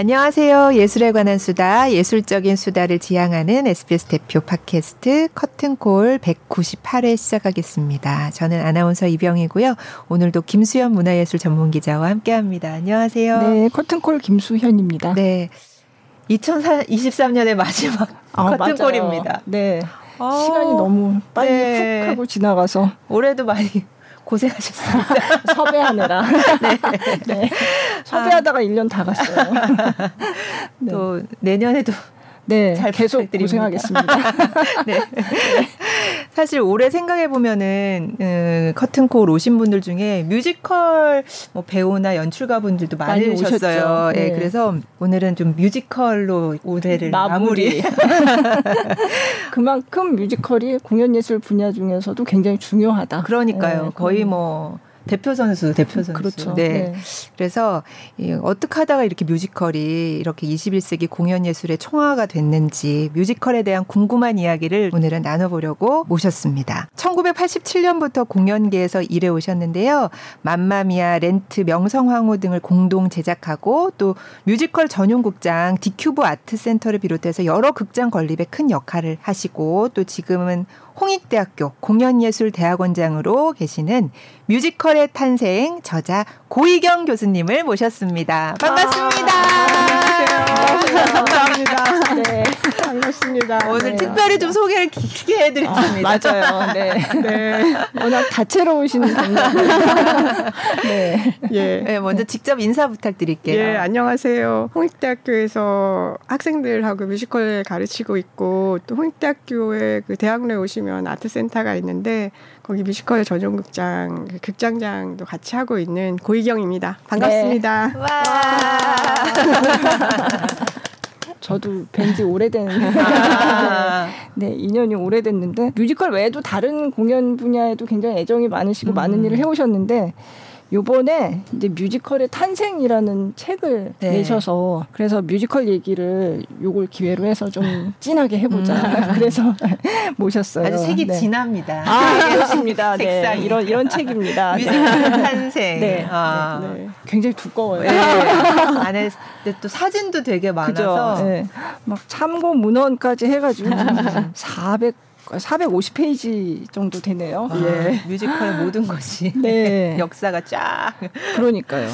안녕하세요. 예술에 관한 수다, 예술적인 수다를 지향하는 SBS 대표 팟캐스트 커튼콜 198회 시작하겠습니다. 저는 아나운서 이병이고요. 오늘도 김수현 문화예술 전문 기자와 함께합니다. 안녕하세요. 네, 커튼콜 김수현입니다. 네. 2023년의 마지막 아, 커튼콜입니다. 네. 아, 시간이 너무 빨리 네. 훅 하고 지나가서 올해도 많이 고생하셨습니다. 섭외하느라. 네. 네. 섭외하다가 아. 1년 다 갔어요. 네. 또 내년에도 네, 잘 계속 고생하겠습니다. 네. 사실 올해 생각해 보면은 음, 커튼콜 오신 분들 중에 뮤지컬 뭐 배우나 연출가 분들도 많이, 많이 오셨어요. 예, 네. 그래서 오늘은 좀 뮤지컬로 올해를 마무리. 마무리. 그만큼 뮤지컬이 공연 예술 분야 중에서도 굉장히 중요하다. 그러니까요. 네, 거의 뭐 대표 선수, 대표 선수. 그렇죠. 네. 네. 그래서 이 어떻게 하다가 이렇게 뮤지컬이 이렇게 21세기 공연 예술의 총화가 됐는지 뮤지컬에 대한 궁금한 이야기를 오늘은 나눠보려고 모셨습니다. 1987년부터 공연계에서 일해 오셨는데요. 맘마미아, 렌트, 명성황후 등을 공동 제작하고 또 뮤지컬 전용 극장 디큐브 아트 센터를 비롯해서 여러 극장 건립에 큰 역할을 하시고 또 지금은 홍익대학교 공연예술대학원장으로 계시는 뮤지컬의 탄생 저자 고희경 교수님을 모셨습니다. 반갑습니다. 아, 감사합니다. 네, 반갑습니다. 오늘 네. 특별히 좀 소개를 길게 해드렸습니다. 아, 맞아요. 네. 네. 워낙 다채로우신 네. 예. 네, 먼저 직접 인사 부탁드릴게요. 예, 안녕하세요. 홍익대학교에서 학생들하고 뮤지컬 가르치고 있고 또 홍익대학교에 그 대학로에 오시면 아트센터가 있는데 거기 뮤지컬 전용 극장 그 극장장도 같이 하고 있는 고희경입니다. 반갑습니다. 네. 와. 저도 뵌지 오래된 아. 네, 인연이 오래됐는데 뮤지컬 외에도 다른 공연 분야에도 굉장히 애정이 많으시고 음. 많은 일을 해오셨는데 요번에 이제 뮤지컬의 탄생이라는 책을 네. 내셔서 그래서 뮤지컬 얘기를 요걸 기회로 해서 좀 진하게 해보자. 음. 그래서 모셨어요. 아주 색이 네. 진합니다. 아, 그렇습니다. 네. 이런 이런 책입니다. 뮤지컬 탄생. 네. 아. 네. 굉장히 두꺼워요. 네. 안에 또 사진도 되게 많아서 네. 막 참고 문헌까지 해가지고 400 450페이지 정도 되네요. 아, 예. 뮤지컬의 모든 것이 네. 역사가 쫙. 그러니까요.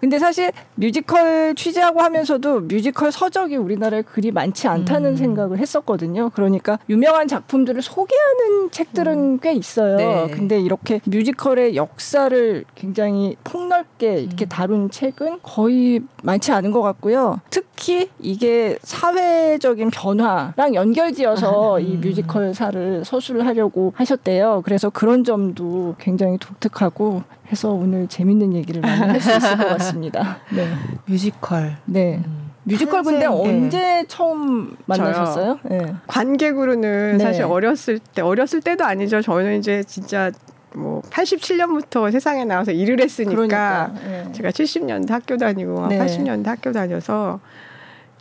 근데 사실 뮤지컬 취재하고 하면서도 뮤지컬 서적이 우리나라에 그리 많지 않다는 음. 생각을 했었거든요. 그러니까 유명한 작품들을 소개하는 책들은 음. 꽤 있어요. 네. 근데 이렇게 뮤지컬의 역사를 굉장히 폭넓게 이렇게 음. 다룬 책은 거의 많지 않은 것 같고요. 특히 이게 사회적인 변화랑 연결지어서 음. 이 뮤지컬사를 서술을 하려고 하셨대요. 그래서 그런 점도 굉장히 독특하고 해서 오늘 재밌는 얘기를 많이 할 수 있을 것 같습니다. 네. 뮤지컬. 네. 음. 뮤지컬 근데 언제 네. 처음 만나셨어요? 네. 관객으로는 네. 사실 어렸을 때 어렸을 때도 아니죠. 저는 이제 진짜 뭐 87년부터 세상에 나와서 일을 했으니까 그러니까, 네. 제가 70년대 학교 다니고 네. 80년대 학교 다녀서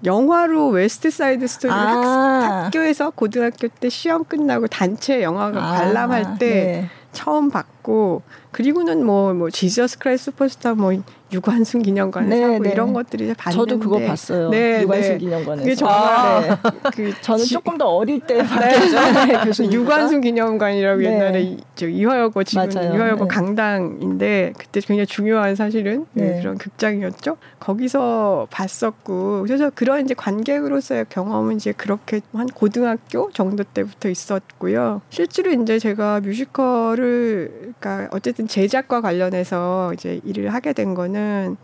영화로 웨스트 사이드 스토리 아. 학교에서 고등학교 때 시험 끝나고 단체 영화가 아. 관람할 때 네. 처음 봤고 그리고는 뭐뭐 뭐 지저스 크라이스트 슈퍼스타 뭐 유관순 기념관을 네, 사고 네. 이런 것들이 이제 봤는데 저도 그거 봤어요. 네, 유관순 네. 기념관에서. 그게 정말 아, 네. 그 저는 지, 조금 더 어릴 때 봤죠. 네. 유관순 기념관이라고 네. 옛날에 저 이화여고 지금 이화여고 강당인데 그때 굉장히 중요한 사실은 그런 극장이었죠. 거기서 봤었고 그래서 그런 이제 관객으로서의 경험은 이제 그렇게 한 고등학교 정도 때부터 있었고요. 실제로 이제 제가 뮤지컬을 그러니까 어쨌든 제작과 관련해서 이제 일을 하게 된 거는 저는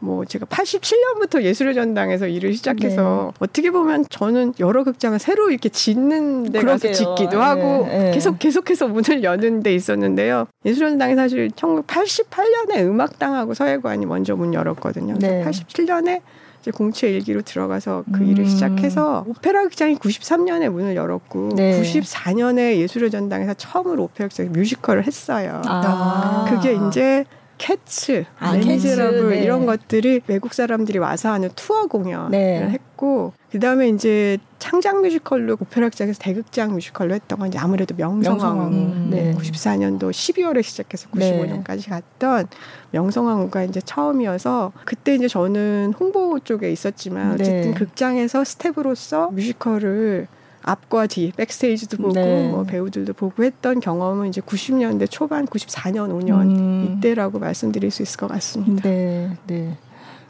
뭐 제가 87년부터 예술의 전당에서 일을 시작해서 네. 어떻게 보면 저는 여러 극장을 새로 이렇게 짓는 데 가서 짓기도 하고 네, 네. 계속 계속해서 문을 여는 데 있었는데요. 예술의 전당이 사실 1988년에 음악당하고 서예관이 먼저 문 열었거든요. 네. 87년에 이제 공채 일기로 들어가서 그 음. 일을 시작해서 오페라 극장이 93년에 문을 열었고 네. 94년에 예술의 전당에서 처음으로 오페라 극장 뮤지컬을 했어요. 아. 그게 이제 캐츠, 아, 레미제라블 네. 이런 것들이 외국 사람들이 와서 하는 투어 공연을 네. 했고 했었고 그 다음에 이제 창작 뮤지컬로 오페라극장에서 대극장 뮤지컬로 했던 건 이제 아무래도 명성황후 음, 네. 94년도 12월에 시작해서 95년까지 네. 갔던 명성황후가 이제 처음이어서 그때 이제 저는 홍보 쪽에 있었지만 네. 어쨌든 네. 극장에서 스텝으로서 뮤지컬을 앞과 뒤 backstage도 보고 네. 뭐 배우들도 보고 했던 경험은 이제 90년대 초반 94년 5년 음. 이때라고 말씀드릴 수 있을 것 같습니다. 네, 네.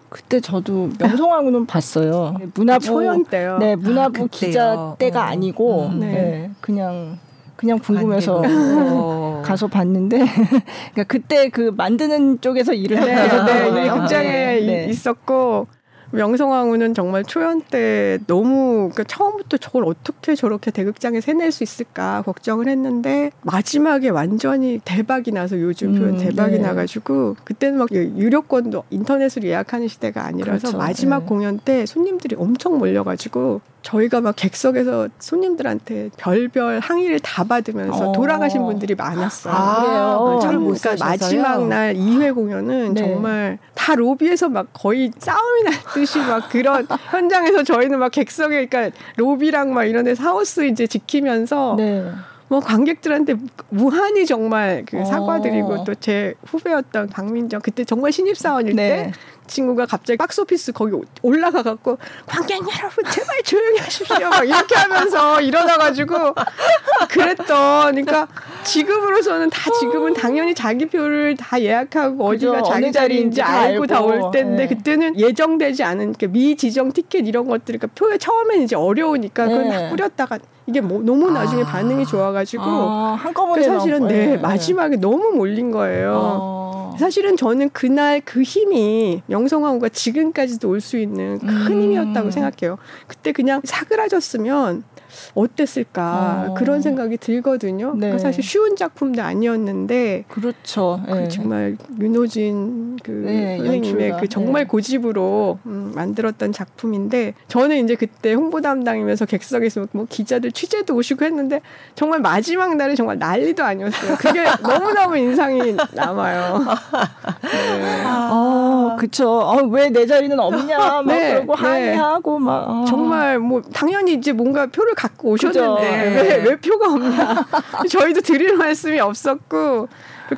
그때 저도 명성황후는 봤어요. 네, 문화부 초연 때요. 네, 문화부 아, 기자 때가 어. 아니고 음, 네. 네. 그냥 그냥 궁금해서 네, 가서 봤는데 그러니까 그때 그 만드는 쪽에서 일을 네, 네, 네, 극장에 네. 있었고 명성황후는 정말 초연 때 너무 그러니까 처음부터 저걸 어떻게 저렇게 대극장에 해낼 수 있을까 걱정을 했는데 마지막에 완전히 대박이 나서 요즘 표현 음, 대박이 네. 나가지고 그때는 막 유료권도 인터넷으로 예약하는 시대가 아니라서 그렇죠. 마지막 네. 공연 때 손님들이 엄청 몰려가지고 저희가 막 객석에서 손님들한테 별별 항의를 다 받으면서 어. 돌아가신 분들이 많았어요. 아. 참, 그러니까 마지막 날 2회 공연은 네. 정말 다 로비에서 막 거의 싸움이 났듯이 막 그런 현장에서 저희는 막 객석에 그러니까 로비랑 막 이런 데서 하우스 이제 지키면서 네. 뭐 관객들한테 무한히 정말 그 사과드리고 어. 또제 후배였던 박민정 그때 정말 신입사원일 네. 때 친구가 갑자기 박스오피스 거기 올라가 갖고 관객 여러분 제발 조용히 하십시오 막 이렇게 하면서 일어나가지고 그랬던 그러니까 지금으로서는 다 지금은 당연히 자기 표를 다 예약하고 어디가 자기 자리인지 알고 다올 때인데 네. 그때는 예정되지 않은 그러니까 미지정 티켓 이런 것들 그러니까 표에 처음에는 이제 어려우니까 그걸 네. 막 뿌렸다가 이게 뭐 너무 나중에 아. 반응이 좋아가지고 아, 한꺼번에 사실은 네, 네, 마지막에 너무 몰린 거예요. 아. 사실은 저는 그날 그 힘이 명성황후가 지금까지도 올 수 있는 큰 음. 힘이었다고 생각해요. 그때 그냥 사그라졌으면 어땠을까 어. 그런 생각이 들거든요. 네. 그 사실 쉬운 작품도 아니었는데 그렇죠. 그 네. 정말 윤호진 그 네, 선생님의 그 정말 네. 고집으로 음, 만들었던 작품인데 저는 이제 그때 홍보 담당이면서 객석에서 뭐 기자들 취재도 오시고 했는데 정말 마지막 날에 정말 난리도 아니었어요. 그게 너무 너무 인상이 남아요. 네. 아, 그쵸. 아, 왜 내 자리는 없냐 막 네, 그러고 네. 항의하고 막 아. 정말 뭐 당연히 이제 뭔가 표를 갖고 오셨는데 왜, 왜 표가 없냐. 저희도 드릴 말씀이 없었고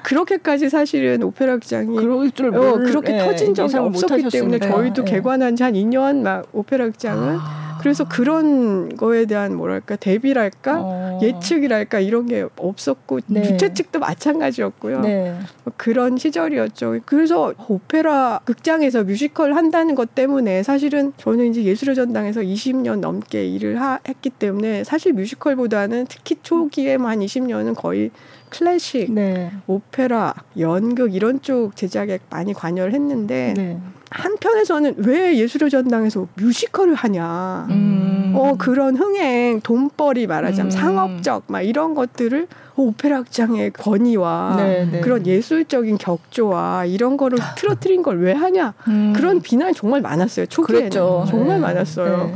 그렇게까지 사실은 오페라 극장이 그럴 줄 어, 그렇게 네, 터진 적이 없었기 때문에 저희도 네. 개관한 지 한 2년 막 오페라 극장은 아. 그래서 그런 거에 대한 뭐랄까 대비랄까 어. 예측이랄까 이런 게 없었고 네. 주최 측도 마찬가지였고요. 네. 그런 시절이었죠. 그래서 오페라 극장에서 뮤지컬 한다는 것 때문에 사실은 저는 이제 예술의 전당에서 20년 넘게 일을 하, 했기 때문에 사실 뮤지컬보다는 특히 초기에만 20년은 거의 클래식, 네. 오페라, 연극 이런 쪽 제작에 많이 관여를 했는데 네. 한편에서는 왜 예술의 전당에서 뮤지컬을 하냐. 음. 어, 그런 흥행, 돈벌이 말하자면 음. 상업적 막 이런 것들을 오페라 극장의 권위와 네, 네. 그런 예술적인 격조와 이런 거를 틀어뜨린 걸 왜 하냐. 음. 그런 비난이 정말 많았어요. 초기에는. 그랬죠. 정말 네. 많았어요. 네.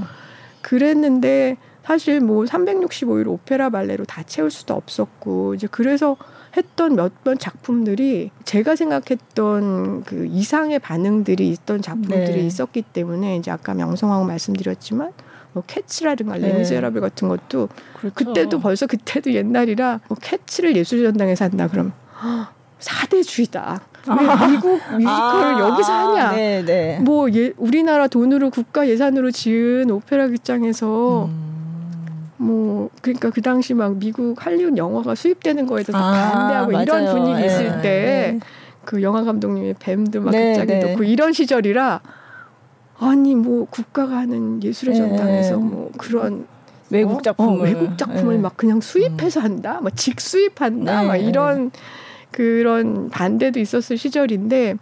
그랬는데 사실 뭐 365일 오페라 발레로 다 채울 수도 없었고 이제 그래서 했던 몇번 작품들이 제가 생각했던 그 이상의 반응들이 있던 작품들이 네. 있었기 때문에 이제 아까 명성황후 말씀드렸지만 뭐 캐츠라든가 네. 레미제라블 같은 것도 그렇죠. 그때도 벌써 그때도 옛날이라 뭐 캐츠를 예술전당에서 한다 그럼 사대주의다. 왜 미국 뮤지컬을 아, 여기서 하냐? 네, 네. 뭐 예, 우리나라 돈으로 국가 예산으로 지은 오페라 극장에서 음. 뭐 그러니까 그 당시 막 미국 할리우드 영화가 수입되는 거에 대해서 아, 반대하고 맞아요. 이런 분위기 네. 있을 때그 네. 영화 감독님이 뱀도 막 네, 갑자기 네. 놓고 이런 시절이라 아니 뭐 국가가 하는 예술의 전당에서 네. 뭐 그런 외국 작품을 어, 어, 외국 작품을 막 그냥 수입해서 음. 한다, 막 직수입한다, 막 이런 그런 반대도 있었을 시절인데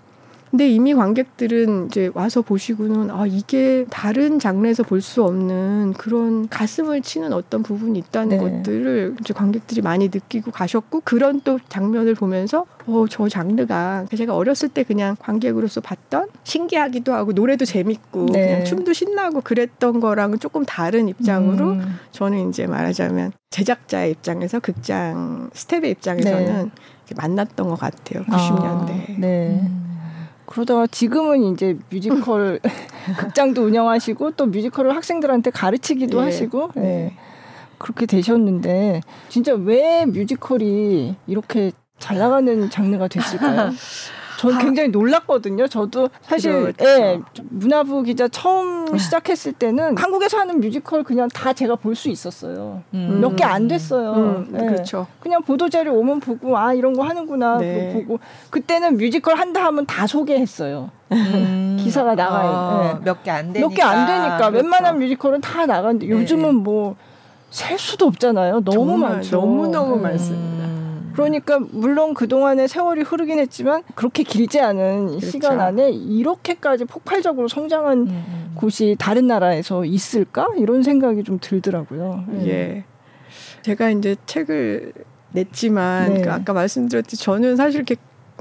근데 이미 관객들은 이제 와서 보시고는 아 이게 다른 장르에서 볼 수 없는 그런 가슴을 치는 어떤 부분이 있다는 네. 것들을 이제 관객들이 많이 느끼고 가셨고 그런 또 장면을 보면서 어저 장르가 제가 어렸을 때 그냥 관객으로서 봤던 신기하기도 하고 노래도 재밌고 네. 그냥 춤도 신나고 그랬던 거랑은 조금 다른 입장으로 음. 저는 이제 말하자면 제작자의 입장에서 극장 스텝의 입장에서는 네. 만났던 것 같아요 90년대. 아, 네. 음. 그러다가 지금은 이제 뮤지컬 극장도 운영하시고 또 뮤지컬을 학생들한테 가르치기도 예. 하시고 예. 네. 그렇게 되셨는데 진짜 왜 뮤지컬이 이렇게 잘 나가는 장르가 됐을까요? 저는 굉장히 놀랐거든요. 저도 사실 그렇죠. 예, 문화부 기자 처음 네. 시작했을 때는 한국에서 하는 뮤지컬 그냥 다 제가 볼 수 있었어요. 음. 몇개 안 됐어요. 음, 네. 그렇죠. 그냥 보도 자료 오면 보고 아 이런 거 하는구나 네. 보고 그때는 뮤지컬 한다 하면 다 소개했어요. 음. 기사가 나가요. 어, 네. 몇개 안 되니까. 몇 개 안 되니까 그렇죠. 웬만한 뮤지컬은 다 나가는데 네. 요즘은 뭐 셀 수도 없잖아요. 너무 많죠. 너무 너무 네. 많습니다. 그러니까 물론 그동안의 세월이 흐르긴 했지만 그렇게 길지 않은 그렇죠. 시간 안에 이렇게까지 폭발적으로 성장한 음, 음. 곳이 다른 나라에서 있을까? 이런 생각이 좀 들더라고요. 예. 예. 제가 이제 책을 냈지만 네. 그 아까 말씀드렸듯이 저는 사실 이렇게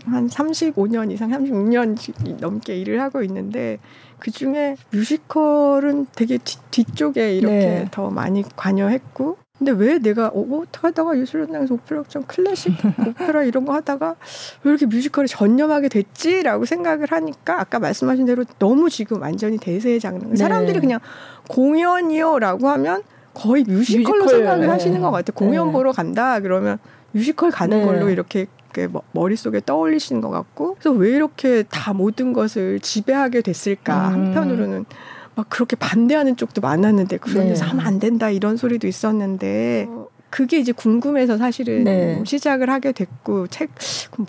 한 35년 이상, 36년 넘게 일을 하고 있는데 그 중에 뮤지컬은 되게 뒤, 쪽에 이렇게 네. 더 많이 관여했고 근데 왜 내가 어, 어 하다가 예술현장에서 오페라 극장 클래식 오페라 이런 거 하다가 왜 이렇게 뮤지컬에 전념하게 됐지라고 생각을 하니까 아까 말씀하신 대로 너무 지금 완전히 대세의 장르 네. 사람들이 그냥 공연이요라고 하면 거의 뮤지컬로 뮤지컬, 생각을 네. 하시는 것 같아요 공연 네. 보러 간다 그러면 뮤지컬 가는 네. 걸로 이렇게 머릿속에 떠올리시는 것 같고 그래서 왜 이렇게 다 모든 것을 지배하게 됐을까 음. 한편으로는 막 그렇게 반대하는 쪽도 많았는데 그런 데서 네. 하면 안 된다 이런 소리도 있었는데 어. 그게 이제 궁금해서 사실은 네. 시작을 하게 됐고 책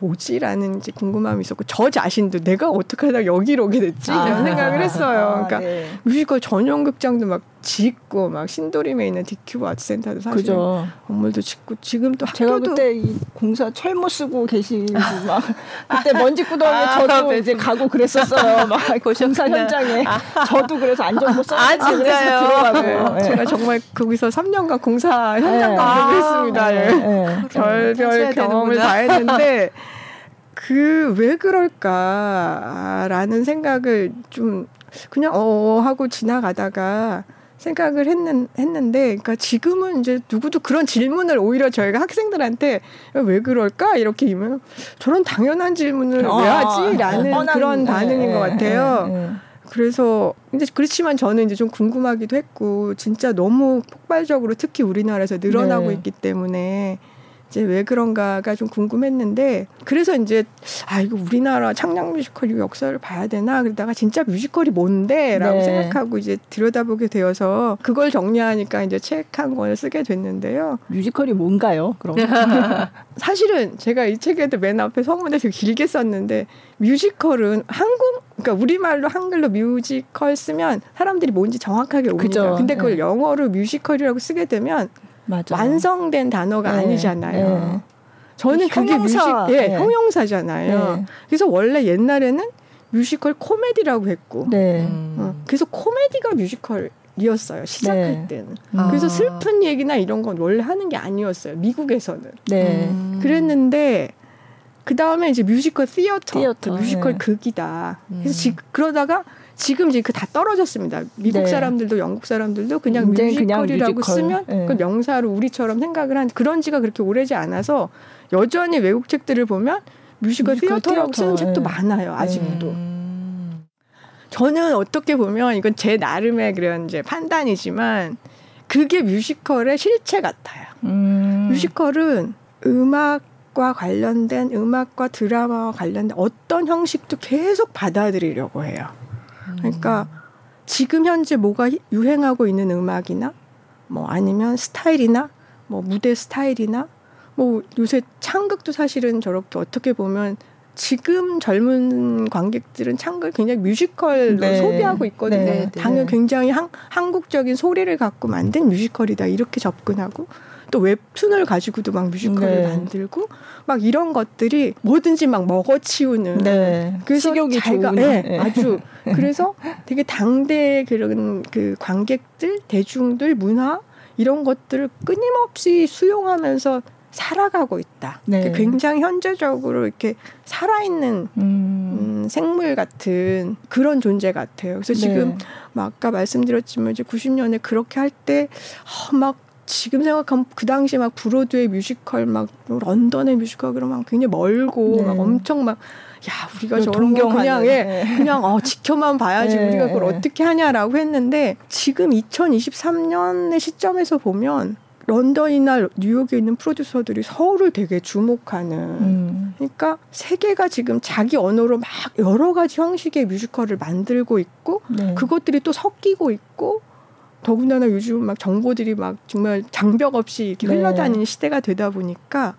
뭐지라는 이제 궁금함이 있었고 저 자신도 내가 어떻게 하다 여기로 오게 됐지 이런 아. 생각을 했어요. 그러니까 아, 네. 뮤지컬 전용 극장도 막 짓고 막 신도림에 있는 디큐브 아트센터도 사실 그죠. 건물도 짓고 지금 또 제가 그때 이 공사 철모 쓰고 계시고 막 그때 먼지 구덩이에 아, 저도 아, 이제 가고 그랬었어요. 막 공사 현장에 아. 저도 그래서 안전모 써고 아, 그래서 들어가고 네. 네. 제가 정말 거기서 3년간 공사 현장 감독을 네. 했습니다. 네. 네. 별별 경험을 다 했는데 그 왜 그럴까라는 생각을 좀 그냥 어 하고 지나가다가 생각을 했는, 했는데, 그러니까 지금은 이제 누구도 그런 질문을 오히려 저희가 학생들한테 왜 그럴까? 이렇게 이면 저런 당연한 질문을 아, 왜 하지? 라는 어, 그런 반응인 네, 것 같아요. 네, 네. 그래서 이제 그렇지만 저는 이제 좀 궁금하기도 했고 진짜 너무 폭발적으로 특히 우리나라에서 늘어나고 네. 있기 때문에 이제 왜 그런가가 좀 궁금했는데 그래서 이제 아 이거 우리나라 창작 뮤지컬 역사를 봐야 되나 그러다가 진짜 뮤지컬이 뭔데라고 네. 생각하고 이제 들여다보게 되어서 그걸 정리하니까 이제 책 한 권을 쓰게 됐는데요. 뮤지컬이 뭔가요? 그럼 사실은 제가 이 책에도 맨 앞에 서문에 되게 길게 썼는데 뮤지컬은 한국 그러니까 우리말로 한글로 뮤지컬 쓰면 사람들이 뭔지 정확하게 옵니다. 근데 그걸 네. 영어로 musical이라고 쓰게 되면 맞아. 완성된 단어가 네. 아니잖아요. 네. 저는 그게 형용사. 뮤직, 예, 네. 형용사잖아요. 네. 그래서 원래 옛날에는 뮤지컬 코미디라고 했고, 네. 어, 그래서 코미디가 뮤지컬이었어요. 시작할 네. 때는. 아. 그래서 슬픈 얘기나 이런 건 원래 하는 게 아니었어요. 미국에서는. 네. 음. 그랬는데 그 다음에 이제 musical theater, theater. 그 뮤지컬 극이다. 그래서 음. 지, 그러다가 지금 이제 그게 다 떨어졌습니다. 미국 네. 사람들도 영국 사람들도 그냥 뮤지컬이라고 그냥 뮤지컬. 쓰면 네. 그 명사로 우리처럼 생각을 한 그런 지가 그렇게 오래지 않아서 여전히 외국 책들을 보면 뮤지컬, musical theater라고 쓰는 책도 네. 많아요. 아직도. 음. 저는 어떻게 보면 이건 제 나름의 그런 이제 판단이지만 그게 뮤지컬의 실체 같아요. 음. 뮤지컬은 음악 과 관련된 음악과 드라마와 관련된 어떤 형식도 계속 받아들이려고 해요. 그러니까 지금 현재 뭐가 유행하고 있는 음악이나 뭐 아니면 스타일이나 뭐 무대 스타일이나 뭐 요새 창극도 사실은 저렇게 어떻게 보면 지금 젊은 관객들은 창극 굉장히 뮤지컬로 네. 소비하고 있거든요. 네, 네. 당연 굉장히 한, 한국적인 소리를 갖고 만든 뮤지컬이다 이렇게 접근하고 또 웹툰을 가지고도 막 뮤지컬을 네. 만들고 막 이런 것들이 뭐든지 막 먹어치우는 네. 그래서 식욕이 자기가 네, 네. 아주 그래서 되게 당대 그런 그 관객들 대중들 문화 이런 것들을 끊임없이 수용하면서 살아가고 있다. 네. 굉장히 현재적으로 이렇게 살아있는 음. 음, 생물 같은 그런 존재 같아요. 그래서 지금 네. 막 아까 말씀드렸지만 이제 90년에 그렇게 할 때 막 어, 지금 생각하면 그 당시 막 브로드웨이 뮤지컬 막 런던의 뮤지컬 그러면 굉장히 멀고 네. 막 엄청 막 야 우리가 저런 거 그냥 예 네. 그냥 어 지켜만 봐야지 네. 우리가 그걸 어떻게 하냐라고 했는데 지금 2023년의 시점에서 보면 런던이나 뉴욕에 있는 프로듀서들이 서울을 되게 주목하는 음. 그러니까 세계가 지금 자기 언어로 막 여러 가지 형식의 뮤지컬을 만들고 있고 네. 그것들이 또 섞이고 있고 더군다나 요즘 막 정보들이 막 정말 장벽 없이 이렇게 네. 흘러다니는 시대가 되다 보니까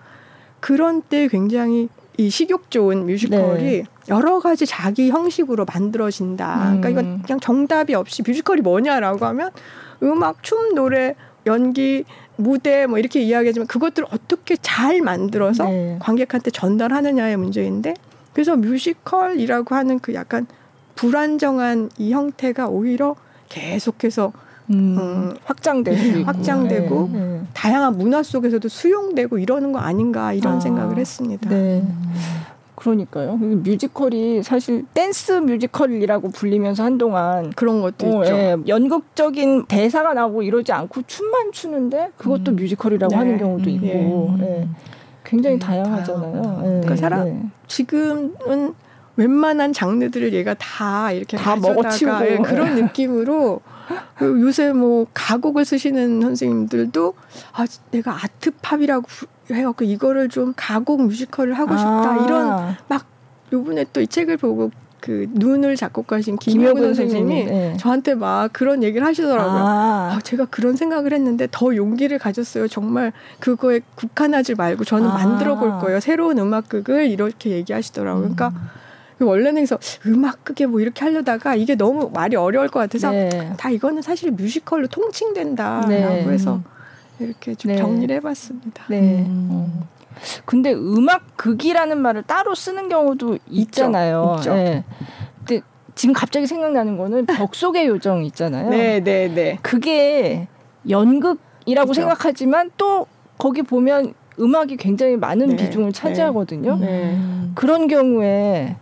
그런 때 굉장히 이 식욕 좋은 뮤지컬이 네. 여러 가지 자기 형식으로 만들어진다. 음. 그러니까 이건 음. 그냥 정답이 없이 뮤지컬이 뭐냐라고 하면 음악, 춤, 노래, 연기, 무대 뭐 이렇게 이야기하지만 그것들을 어떻게 잘 만들어서 네. 관객한테 전달하느냐의 문제인데 그래서 뮤지컬이라고 하는 그 약간 불안정한 이 형태가 오히려 계속해서 음, 음, 확장되고 네, 확장되고 네, 네. 다양한 문화 속에서도 수용되고 이러는 거 아닌가 이런 아, 생각을 했습니다. 네. 그러니까요. 뮤지컬이 사실 댄스 뮤지컬이라고 불리면서 한동안 그런 것도 어, 있죠. 예, 연극적인 대사가 나오고 이러지 않고 춤만 추는데 그것도 음. 뮤지컬이라고 네. 하는 경우도 있고 예. 예. 굉장히 다양하잖아요. 예. 그러니까 사람 네. 지금은 웬만한 장르들을 얘가 다 이렇게 다 먹어치우고 예, 그런 느낌으로 그 요새 뭐 가곡을 쓰시는 선생님들도 아 내가 아트팝이라고 해갖고 이거를 좀 가곡 뮤지컬을 하고 싶다 아. 이런 막 요번에 또 이 책을 보고 그 눈을 작곡하신 김효근 선생님이 네. 저한테 막 그런 얘기를 하시더라고요. 아. 아, 제가 그런 생각을 했는데 더 용기를 가졌어요. 정말 그거에 국한하지 말고 저는 아. 만들어 볼 거예요. 새로운 음악극을 이렇게 얘기하시더라고요. 그러니까 음. 원래는 그래서 음악극에 뭐 이렇게 하려다가 이게 너무 말이 어려울 것 같아서 네. 다 이거는 사실 뮤지컬로 통칭된다라고 네. 해서 이렇게 좀 네. 정리를 해봤습니다. 네. 음. 근데 음악 극이라는 말을 따로 쓰는 경우도 있잖아요. 있죠. 네. 근데 지금 갑자기 생각나는 거는 벽 속의 요정 있잖아요. 네, 네, 네. 그게 연극이라고 그렇죠. 생각하지만 또 거기 보면 음악이 굉장히 많은 네, 비중을 네. 차지하거든요. 네. 그런 경우에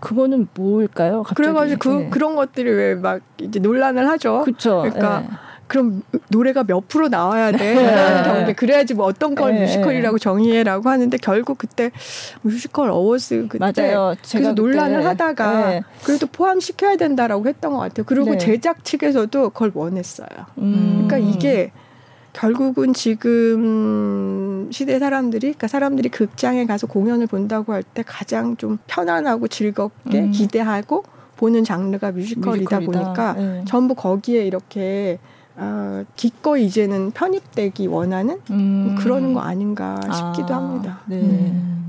그거는 뭘까요? 갑자기? 그래가지고 그 네. 그런 것들이 왜 막 이제 논란을 하죠. 그렇죠. 그러니까. 네. 그럼 노래가 몇 프로 나와야 돼? 경우에 그래야지 뭐 어떤 걸 네. 뮤지컬이라고 정의해라고 하는데 결국 그때 뮤지컬 어워즈 그때 맞아요. 그래서 논란을 하다가 네. 그래도 포함시켜야 된다라고 했던 것 같아요. 그리고 네. 제작 측에서도 그걸 원했어요. 음. 그러니까 이게 결국은 지금 시대 사람들이 그러니까 사람들이 극장에 가서 공연을 본다고 할 때 가장 좀 편안하고 즐겁게 음. 기대하고 보는 장르가 뮤지컬이다, 뮤지컬이다. 보니까 네. 전부 거기에 이렇게 어, 기꺼이 이제는 편입되기 원하는 음. 그러는 거 아닌가 싶기도 아, 합니다. 네. 음.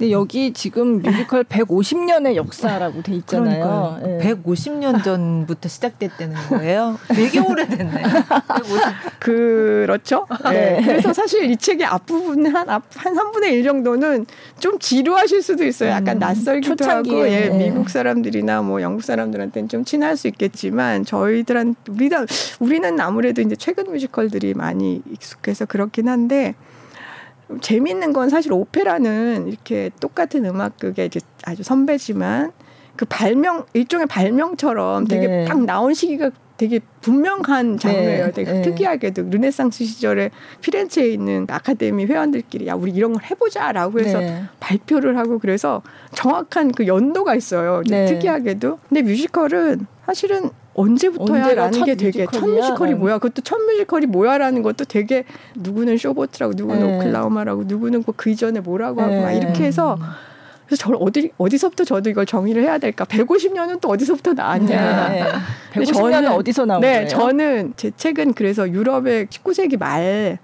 근데 여기 지금 뮤지컬 150년의 역사라고 돼 있잖아요. 네. 150년 전부터 시작됐다는 거예요. 되게 오래됐네. 그렇죠. 네. 네. 그래서 사실 이 책의 앞부분 한, 앞, 한 3분의 1 정도는 좀 지루하실 수도 있어요. 약간 음, 낯설기도 초창기에. 하고, 예, 네. 미국 사람들이나 뭐 영국 사람들한테는 좀 친할 수 있겠지만 저희들한, 우리가, 우리는 아무래도 이제 최근 뮤지컬들이 많이 익숙해서 그렇긴 한데 재미있는 건 사실 오페라는 이렇게 똑같은 음악극에 이제 아주 선배지만 그 발명 일종의 발명처럼 되게 네. 딱 나온 시기가 되게 분명한 장르예요. 네. 되게 네. 특이하게도 르네상스 시절에 피렌체에 있는 아카데미 회원들끼리 야 우리 이런 걸 해보자라고 해서 네. 발표를 하고 그래서 정확한 그 연도가 있어요. 네. 특이하게도. 근데 뮤지컬은 사실은 언제부터야라는 게 되게 첫 뮤지컬이 뭐야? 그것도 첫 뮤지컬이 뭐야라는 것도 되게 누구는 쇼 보트라고 누구는 네. 오클라호마라고 누구는 뭐그 이전에 뭐라고 하고 막 네. 이렇게 해서 그래서 저를 어디 어디서부터 저도 이걸 정의를 해야 될까? 150년은 또 어디서부터 나왔냐? 네. 150년은 어디서 나온 네, 거예요? 저는 제 책은 그래서 유럽의 19세기 말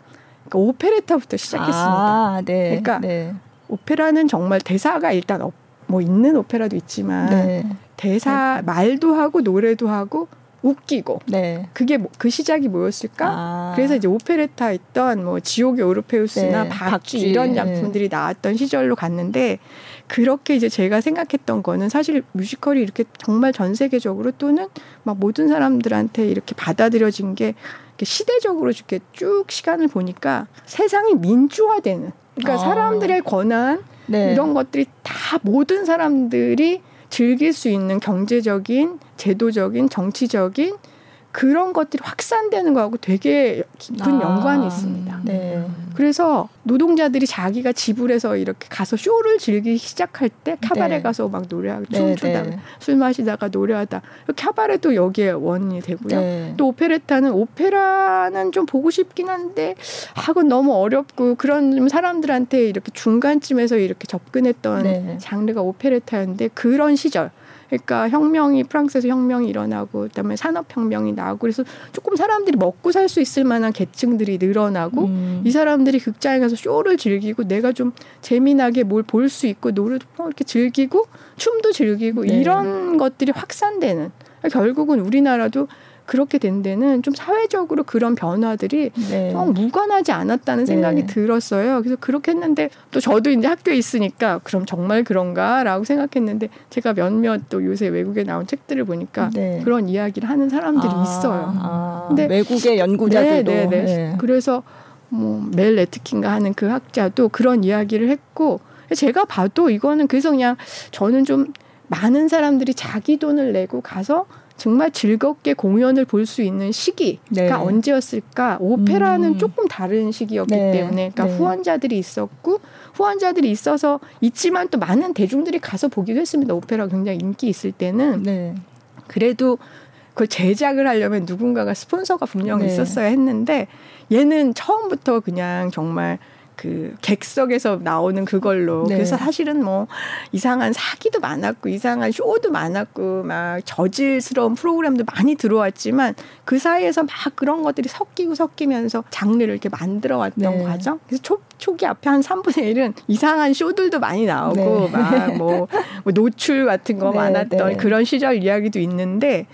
그러니까 오페레타부터 시작했습니다. 아, 네. 그러니까 네. 오페라는 정말 대사가 일단 없, 뭐 있는 오페라도 있지만 네. 대사 네. 말도 하고 노래도 하고 웃기고 네. 그게 뭐, 그 시작이 뭐였을까? 아. 그래서 이제 오페레타 있던 뭐 지옥의 오르페우스나 네. 박쥐, 박쥐 이런 네. 작품들이 나왔던 시절로 갔는데 그렇게 이제 제가 생각했던 거는 사실 뮤지컬이 이렇게 정말 전 세계적으로 또는 막 모든 사람들한테 이렇게 받아들여진 게 시대적으로 이렇게 쭉 시간을 보니까 세상이 민주화되는 그러니까 아. 사람들의 권한 네. 이런 것들이 다 모든 사람들이 즐길 수 있는 경제적인, 제도적인, 정치적인 그런 것들이 확산되는 거하고 되게 깊은 아, 연관이 있습니다. 네. 그래서 노동자들이 자기가 지불해서 이렇게 가서 쇼를 즐기기 시작할 때 카바레 네. 가서 막 노래하고 네, 춤추다 네. 술 마시다가 노래하다 카바레도 여기에 원인이 되고요. 네. 또 오페레타는 오페라는 좀 보고 싶긴 한데 하고 너무 어렵고 그런 사람들한테 이렇게 중간쯤에서 이렇게 접근했던 네. 장르가 오페레타였는데 그런 시절 그러니까 혁명이 프랑스에서 혁명이 일어나고 그다음에 산업혁명이 나고 그래서 조금 사람들이 먹고 살 수 있을 만한 계층들이 늘어나고 음. 이 사람들이 극장에 가서 쇼를 즐기고 내가 좀 재미나게 뭘 볼 수 있고 노래도 이렇게 즐기고 춤도 즐기고 네. 이런 것들이 확산되는 결국은 우리나라도 그렇게 된 데는 좀 사회적으로 그런 변화들이 네. 좀 무관하지 않았다는 네. 생각이 네. 들었어요. 그래서 그렇게 했는데 또 저도 이제 학교에 있으니까 그럼 정말 그런가라고 생각했는데 제가 몇몇 또 요새 외국에 나온 책들을 보니까 네. 그런 이야기를 하는 사람들이 아, 있어요. 아, 근데 외국의 연구자들도 네, 네, 네. 그래서 뭐멜 레트킨가 하는 그 학자도 그런 이야기를 했고 제가 봐도 이거는 그래서 그냥 저는 좀 많은 사람들이 자기 돈을 내고 가서 정말 즐겁게 공연을 볼 수 있는 시기가 네. 언제였을까? 오페라는 음. 조금 다른 시기였기 네. 때문에 그러니까 네. 후원자들이 있었고 후원자들이 있어서 있지만 또 많은 대중들이 가서 보기도 했습니다. 오페라 굉장히 인기 있을 때는 네. 그래도 그 제작을 하려면 누군가가 스폰서가 분명 히 네. 있었어야 했는데 얘는 처음부터 그냥 정말 그 객석에서 나오는 그걸로 네. 그래서 사실은 뭐 이상한 사기도 많았고 이상한 쇼도 많았고 막 저질스러운 프로그램도 많이 들어왔지만 그 사이에서 막 그런 것들이 섞이고 섞이면서 장르를 이렇게 만들어 왔던 네. 과정 그래서 초, 초기 앞에 한 3분의 1은 이상한 쇼들도 많이 나오고 네. 막뭐 뭐 노출 같은 거 네, 많았던 네. 그런 시절 이야기도 있는데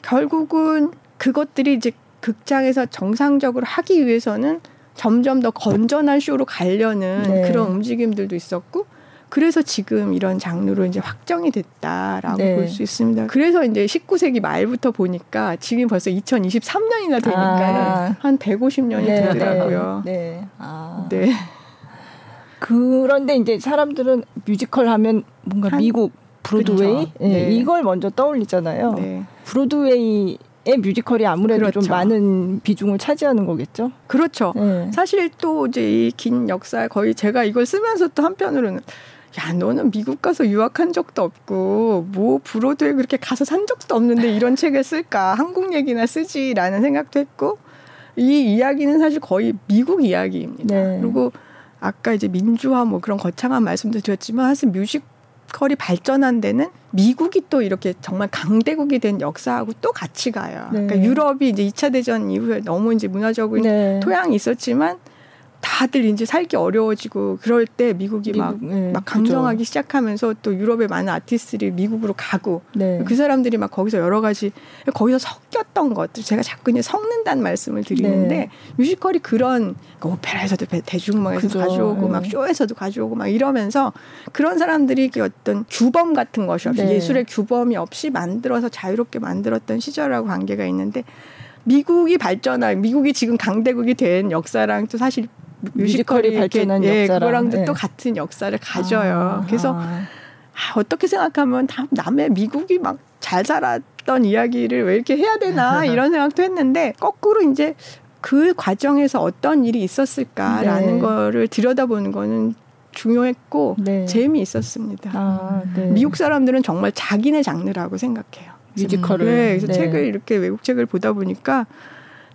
결국은 그것들이 이제 극장에서 정상적으로 하기 위해서는 점점 더 건전한 쇼로 가려는 네. 그런 움직임들도 있었고 그래서 지금 이런 장르로 이제 확정이 됐다라고 네. 볼수 있습니다. 그래서 이제 19세기 말부터 보니까 지금 벌써 2023년이나 되니까는 아. 한 150년이 네. 되더라고요. 네. 네. 아. 네. 그런데 이제 사람들은 뮤지컬 하면 뭔가 한, 미국 브로드웨이 그렇죠. 네. 이걸 먼저 떠올리잖아요. 네. 브로드웨이 의 뮤지컬이 아무래도 그렇죠. 좀 많은 비중을 차지하는 거겠죠. 그렇죠. 네. 사실 또 이제 이 긴 역사 거의 제가 이걸 쓰면서 또 한편으로는 야 너는 미국 가서 유학한 적도 없고 뭐 브로드에 그렇게 가서 산 적도 없는데 이런 책을 쓸까 한국 얘기나 쓰지라는 생각도 했고 이 이야기는 사실 거의 미국 이야기입니다. 네. 그리고 아까 이제 민주화 뭐 그런 거창한 말씀도 드렸지만 사실 뮤직 컬이 발전한 데는 미국이 또 이렇게 정말 강대국이 된 역사하고 또 같이 가요. 네. 그러니까 유럽이 이제 2차 대전 이후에 너무 이제 문화적인 네. 토양이 있었지만 다들 이제 살기 어려워지고 그럴 때 미국이 미국, 막, 네, 막 강정하기 그렇죠. 시작하면서 또 유럽의 많은 아티스트들이 미국으로 가고 네. 그 사람들이 막 거기서 여러 가지 거기서 섞였던 것들 제가 자꾸 이제 섞는다는 말씀을 드리는데 네. 뮤지컬이 그런 그러니까 오페라에서도 대중음악에서 가져오고 막 네. 쇼에서도 가져오고 막 이러면서 그런 사람들이 그 어떤 규범 같은 것이 없이 네. 예술의 규범이 없이 만들어서 자유롭게 만들었던 시절하고 관계가 있는데 미국이 발전한 미국이 지금 강대국이 된 역사랑 또 사실 뮤지컬이 발전한 예, 역사랑 그거랑도 네. 또 같은 역사를 가져요. 아, 그래서 아. 아, 어떻게 생각하면 다 남의 미국이 막 잘 살았던 이야기를 왜 이렇게 해야 되나 이런 생각도 했는데 거꾸로 이제 그 과정에서 어떤 일이 있었을까라는 네. 거를 들여다보는 거는 중요했고 네. 재미있었습니다. 아, 네. 미국 사람들은 정말 자기네 장르라고 생각해요. 뮤지컬을. 네, 그래서 네. 책을 이렇게 외국 책을 보다 보니까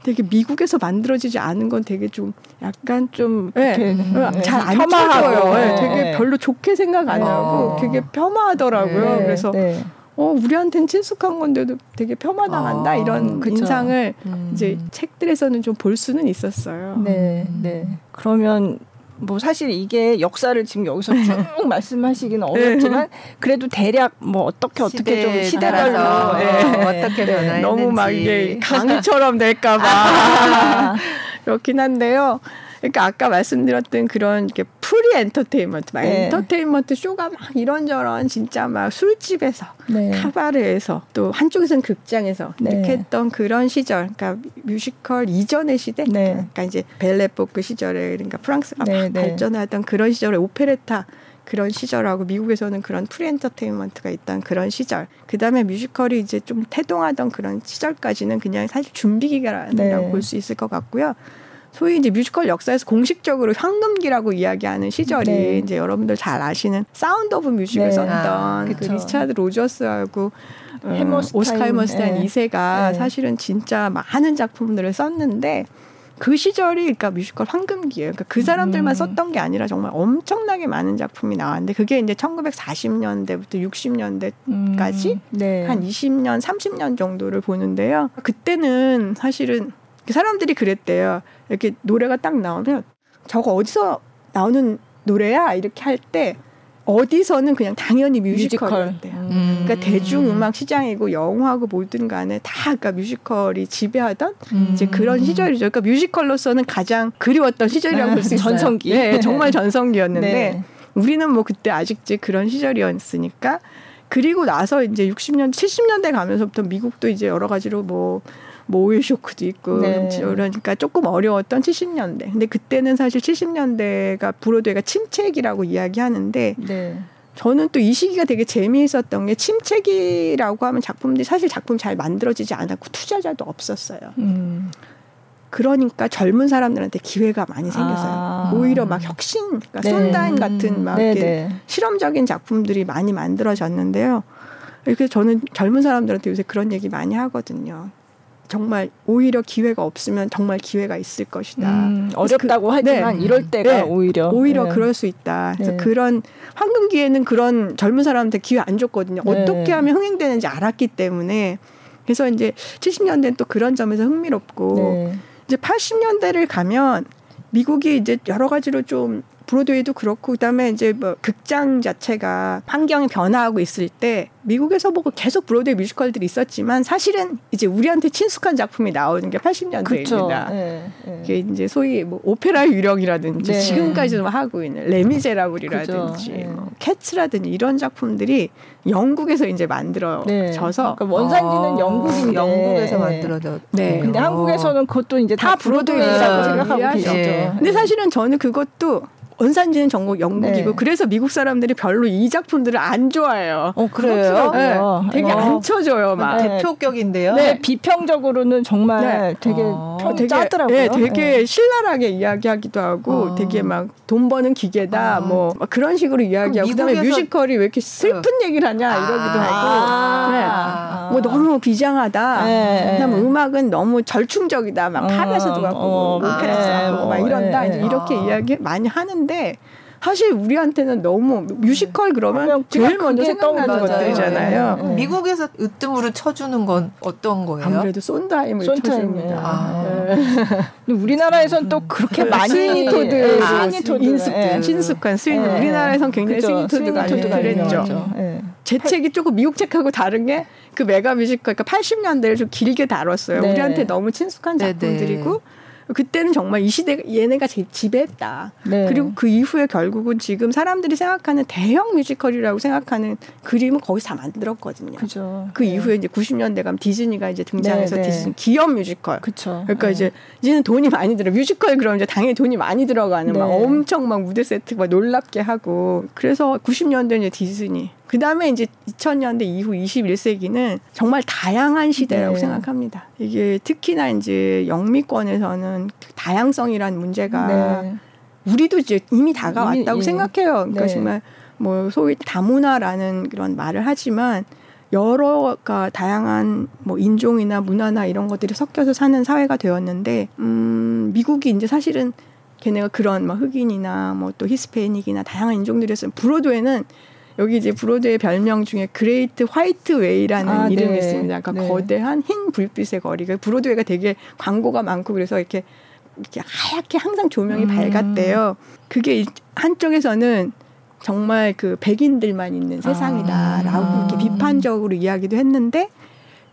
되게 미국에서 만들어지지 않은 건 되게 좀 약간 좀 네. 네. 잘안 펴마하고요. 네. 되게 별로 좋게 생각 안 하고 어. 되게 폄하하더라고요. 네. 그래서 네. 어 우리한테는 친숙한 건데도 되게 폄하당한다 아, 이런 그쵸. 인상을 음. 이제 책들에서는 좀 볼 수는 있었어요. 네, 네. 그러면 뭐 사실 이게 역사를 지금 여기서 쭉 말씀하시기는 어렵지만 그래도 대략 뭐 어떻게 어떻게 좀 시대별로 네. 어떻게 네. 변화했는지 너무 막 이게 강의처럼 될까봐 아. 그렇긴 한데요. 그러니까 아까 말씀드렸던 그런 이렇게 프리 엔터테인먼트, 막 네. 엔터테인먼트 쇼가 막 이런저런 진짜 막 술집에서, 네. 카바레에서 또 한쪽에서는 극장에서 네. 이렇게 했던 그런 시절, 그러니까 뮤지컬 이전의 시대, 네. 그러니까 이제 벨 에포크 시절에 그러니까 프랑스가 막 네, 네. 발전하던 그런 시절에 오페레타 그런 시절하고 미국에서는 그런 프리 엔터테인먼트가 있던 그런 시절. 그다음에 뮤지컬이 이제 좀 태동하던 그런 시절까지는 그냥 사실 준비 기간이라고 네. 볼수 있을 것 같고요. 소위 이제 뮤지컬 역사에서 공식적으로 황금기라고 이야기하는 시절이 네. 이제 여러분들 잘 아시는 사운드 오브 뮤직을 네. 썼던 아, 그 리차드 로저스하고 어, 오스카 해머스타인 네. 2세가 네. 사실은 진짜 많은 작품들을 썼는데 그 시절이 그러니까 뮤지컬 황금기예요. 그러니까 그 사람들만 음. 썼던 게 아니라 정말 엄청나게 많은 작품이 나왔는데 그게 이제 1940년대부터 60년대까지 음. 네. 한 20년, 30년 정도를 보는데요. 그때는 사실은 그 사람들이 그랬대요. 이렇게 노래가 딱 나오면 저거 어디서 나오는 노래야 이렇게 할 때 어디서는 그냥 당연히 뮤지컬이었대요. 음. 그러니까 대중음악 시장이고 영화고 뭐든 간에 다 그러니까 뮤지컬이 지배하던 음. 이제 그런 시절이죠. 그러니까 뮤지컬로서는 가장 그리웠던 시절이라고 볼 수 있어요. 전성기. 네, 정말 전성기였는데 네. 우리는 뭐 그때 아직지 그런 시절이었으니까 그리고 나서 이제 60년, 70년대 가면서부터 미국도 이제 여러 가지로 뭐 뭐 오일 쇼크도 있고 네. 그러니까 조금 어려웠던 70년대. 근데 그때는 사실 70년대가 브로드웨이가 침체기라고 이야기하는데 네. 저는 또 이 시기가 되게 재미있었던 게 침체기라고 하면 작품들이 사실 작품 잘 만들어지지 않았고 투자자도 없었어요. 음. 그러니까 젊은 사람들한테 기회가 많이 생겼어요. 아. 오히려 막 혁신, 그러니까 네. 손다인 같은 막 네, 네. 실험적인 작품들이 많이 만들어졌는데요. 그래서 저는 젊은 사람들한테 요새 그런 얘기 많이 하거든요. 정말 오히려 기회가 없으면 정말 기회가 있을 것이다. 음, 어렵다고 그, 하지만 네. 이럴 때가 네. 오히려 오히려 네. 그럴 수 있다. 그래서 네. 그런 황금 기회는 그런 젊은 사람한테 기회 안 줬거든요. 네. 어떻게 하면 흥행되는지 알았기 때문에 그래서 이제 70년대는 또 그런 점에서 흥미롭고 네. 이제 80년대를 가면 미국이 이제 여러 가지로 좀 브로드웨이도 그렇고 그다음에 이제 뭐 극장 자체가 환경이 변화하고 있을 때 미국에서 보고 계속 브로드웨이 뮤지컬들이 있었지만 사실은 이제 우리한테 친숙한 작품이 나오는 게 80년대입니다. 네, 네. 이게 이제 소위 뭐 오페라 유령이라든지 네. 지금까지도 하고 있는 레미제라블이라든지 네. 뭐 캐츠라든지 이런 작품들이 영국에서 이제 만들어져서 그러니까 원산지는 아, 영국인데 영국에서 만들어졌. 네. 근데 한국에서는 그것도 이제 다 브로드웨이라고 생각하고 계시죠. 근데 사실은 저는 그것도 원산지는 전국 영국이고 네. 그래서 미국 사람들이 별로 이 작품들을 안 좋아해요. 어 그래요? 네. 되게 어. 안 쳐줘요. 막 네. 대표격인데요. 네. 비평적으로는 정말 네. 되게 어. 되게, 짜더라고요. 네, 되게 네. 신랄하게 이야기하기도 하고 어. 되게 막 돈 버는 기계다 아. 뭐 그런 식으로 이야기하고 그다음에 뮤지컬이 왜 이렇게 슬픈 어. 얘기를 하냐 이러기도 아. 하고 네. 아. 뭐 너무 비장하다. 네. 그다음 음악은 너무 절충적이다. 막 팝에서도 갖고 어. 오페라에서 뭐막 이런다. 이렇게 이야기 많이 하는데 하는데 사실 우리한테는 너무 뮤지컬 그러면 제일 먼저 생각나는 것들이잖아요. 네. 미국에서 으뜸으로 쳐주는 건 어떤 거예요? 아무래도 손드하임을 쳐줍니다. 아. 네. 우리나라에선 또 그렇게 네. 많이 스위니 토드, 네. 아, 스위니 토드 익숙, 네. 친숙한. 네. 우리나라에선 굉장히 스위니 토드가 그랬죠. 제 책이 조금 미국 책하고 다른 게 그 메가 뮤지컬, 그러니까 80년대를 좀 길게 다뤘어요. 우리한테 너무 친숙한 작품들이고. 그때는 정말 이 시대 얘네가 제 지배했다. 네. 그리고 그 이후에 결국은 지금 사람들이 생각하는 대형 뮤지컬이라고 생각하는 그림은 거기서 다 만들었거든요. 그죠. 그 네. 이후에 이제 90년대 가면 디즈니가 이제 등장해서 네, 네. 디즈니 기업 뮤지컬. 그쵸. 그러니까 네. 이제 이제는 돈이 많이 들어. 뮤지컬 그럼 이제 당연히 돈이 많이 들어가는 막 네. 엄청 막 무대 세트 막 놀랍게 하고 그래서 90년대 이제 디즈니 그 다음에 이제 2000년대 이후 21세기는 정말 다양한 시대라고 네. 생각합니다. 이게 특히나 이제 영미권에서는 다양성이란 문제가 네. 우리도 이제 이미 다가왔다고 이미, 생각해요. 그러니까 네. 정말 뭐 소위 다문화라는 그런 말을 하지만 여러 가 다양한 뭐 인종이나 문화나 이런 것들이 섞여서 사는 사회가 되었는데 음 미국이 이제 사실은 걔네가 그런 뭐 흑인이나 뭐 또 히스패닉이나 다양한 인종들이었으면 브로드웨이는 여기 이제 브로드웨이 별명 중에 Great White Way라는 아, 이름이 네. 있습니다. 그러니까 네. 거대한 흰 불빛의 거리. 그 브로드웨이가 되게 광고가 많고 그래서 이렇게 이렇게 하얗게 항상 조명이 음. 밝았대요. 그게 한쪽에서는 정말 그 백인들만 있는 세상이다라고 아. 이렇게 비판적으로 이야기도 했는데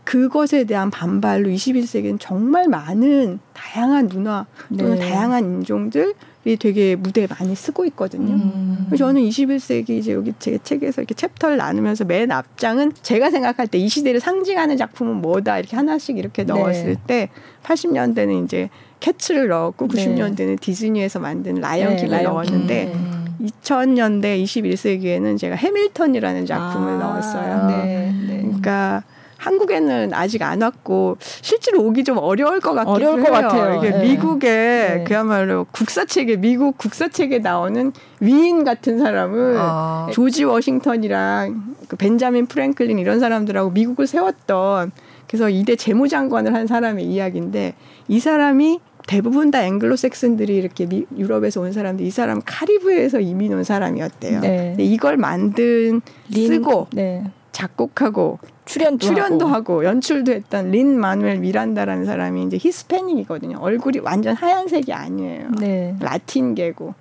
그것에 대한 반발로 21세기는 정말 많은 다양한 문화 또는 네. 다양한 인종들 되게 무대에 많이 쓰고 있거든요. 음. 그래서 저는 21세기 이제 여기 제 책에서 이렇게 챕터를 나누면서 맨 앞장은 제가 생각할 때 이 시대를 상징하는 작품은 뭐다 이렇게 하나씩 이렇게 네. 넣었을 네. 때 80년대는 이제 캐츠를 넣었고 90년대는 디즈니에서 만든 라이언 킹을 네, 넣었는데 음. 2000년대 21세기에는 제가 해밀턴이라는 작품을 아, 넣었어요. 네, 네. 그러니까 한국에는 아직 안 왔고 실제로 오기 좀 어려울 것 같기도 어려울 것 같아요. 이게 네. 미국의 네. 그야말로 국사책에 미국 국사책에 나오는 위인 같은 사람을 아. 조지 워싱턴이랑 그 벤자민 프랭클린 이런 사람들하고 미국을 세웠던 그래서 이대 재무장관을 한 사람의 이야기인데 이 사람이 대부분 다 앵글로색슨들이 이렇게 미, 유럽에서 온 사람들 이 사람 카리브해에서 이민 온 사람이었대요. 네. 근데 이걸 만든 린, 쓰고 네. 작곡하고 출연도, 출연도 하고. 하고. 연출도 했던 린 마누엘 미란다라는 사람이 이제 히스패닉이거든요. 얼굴이 완전 하얀색이 아니에요. 네. 라틴계고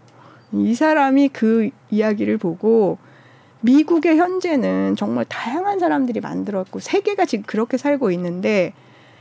이 사람이 그 이야기를 보고 미국의 현재는 정말 다양한 사람들이 만들었고 세계가 지금 그렇게 살고 있는데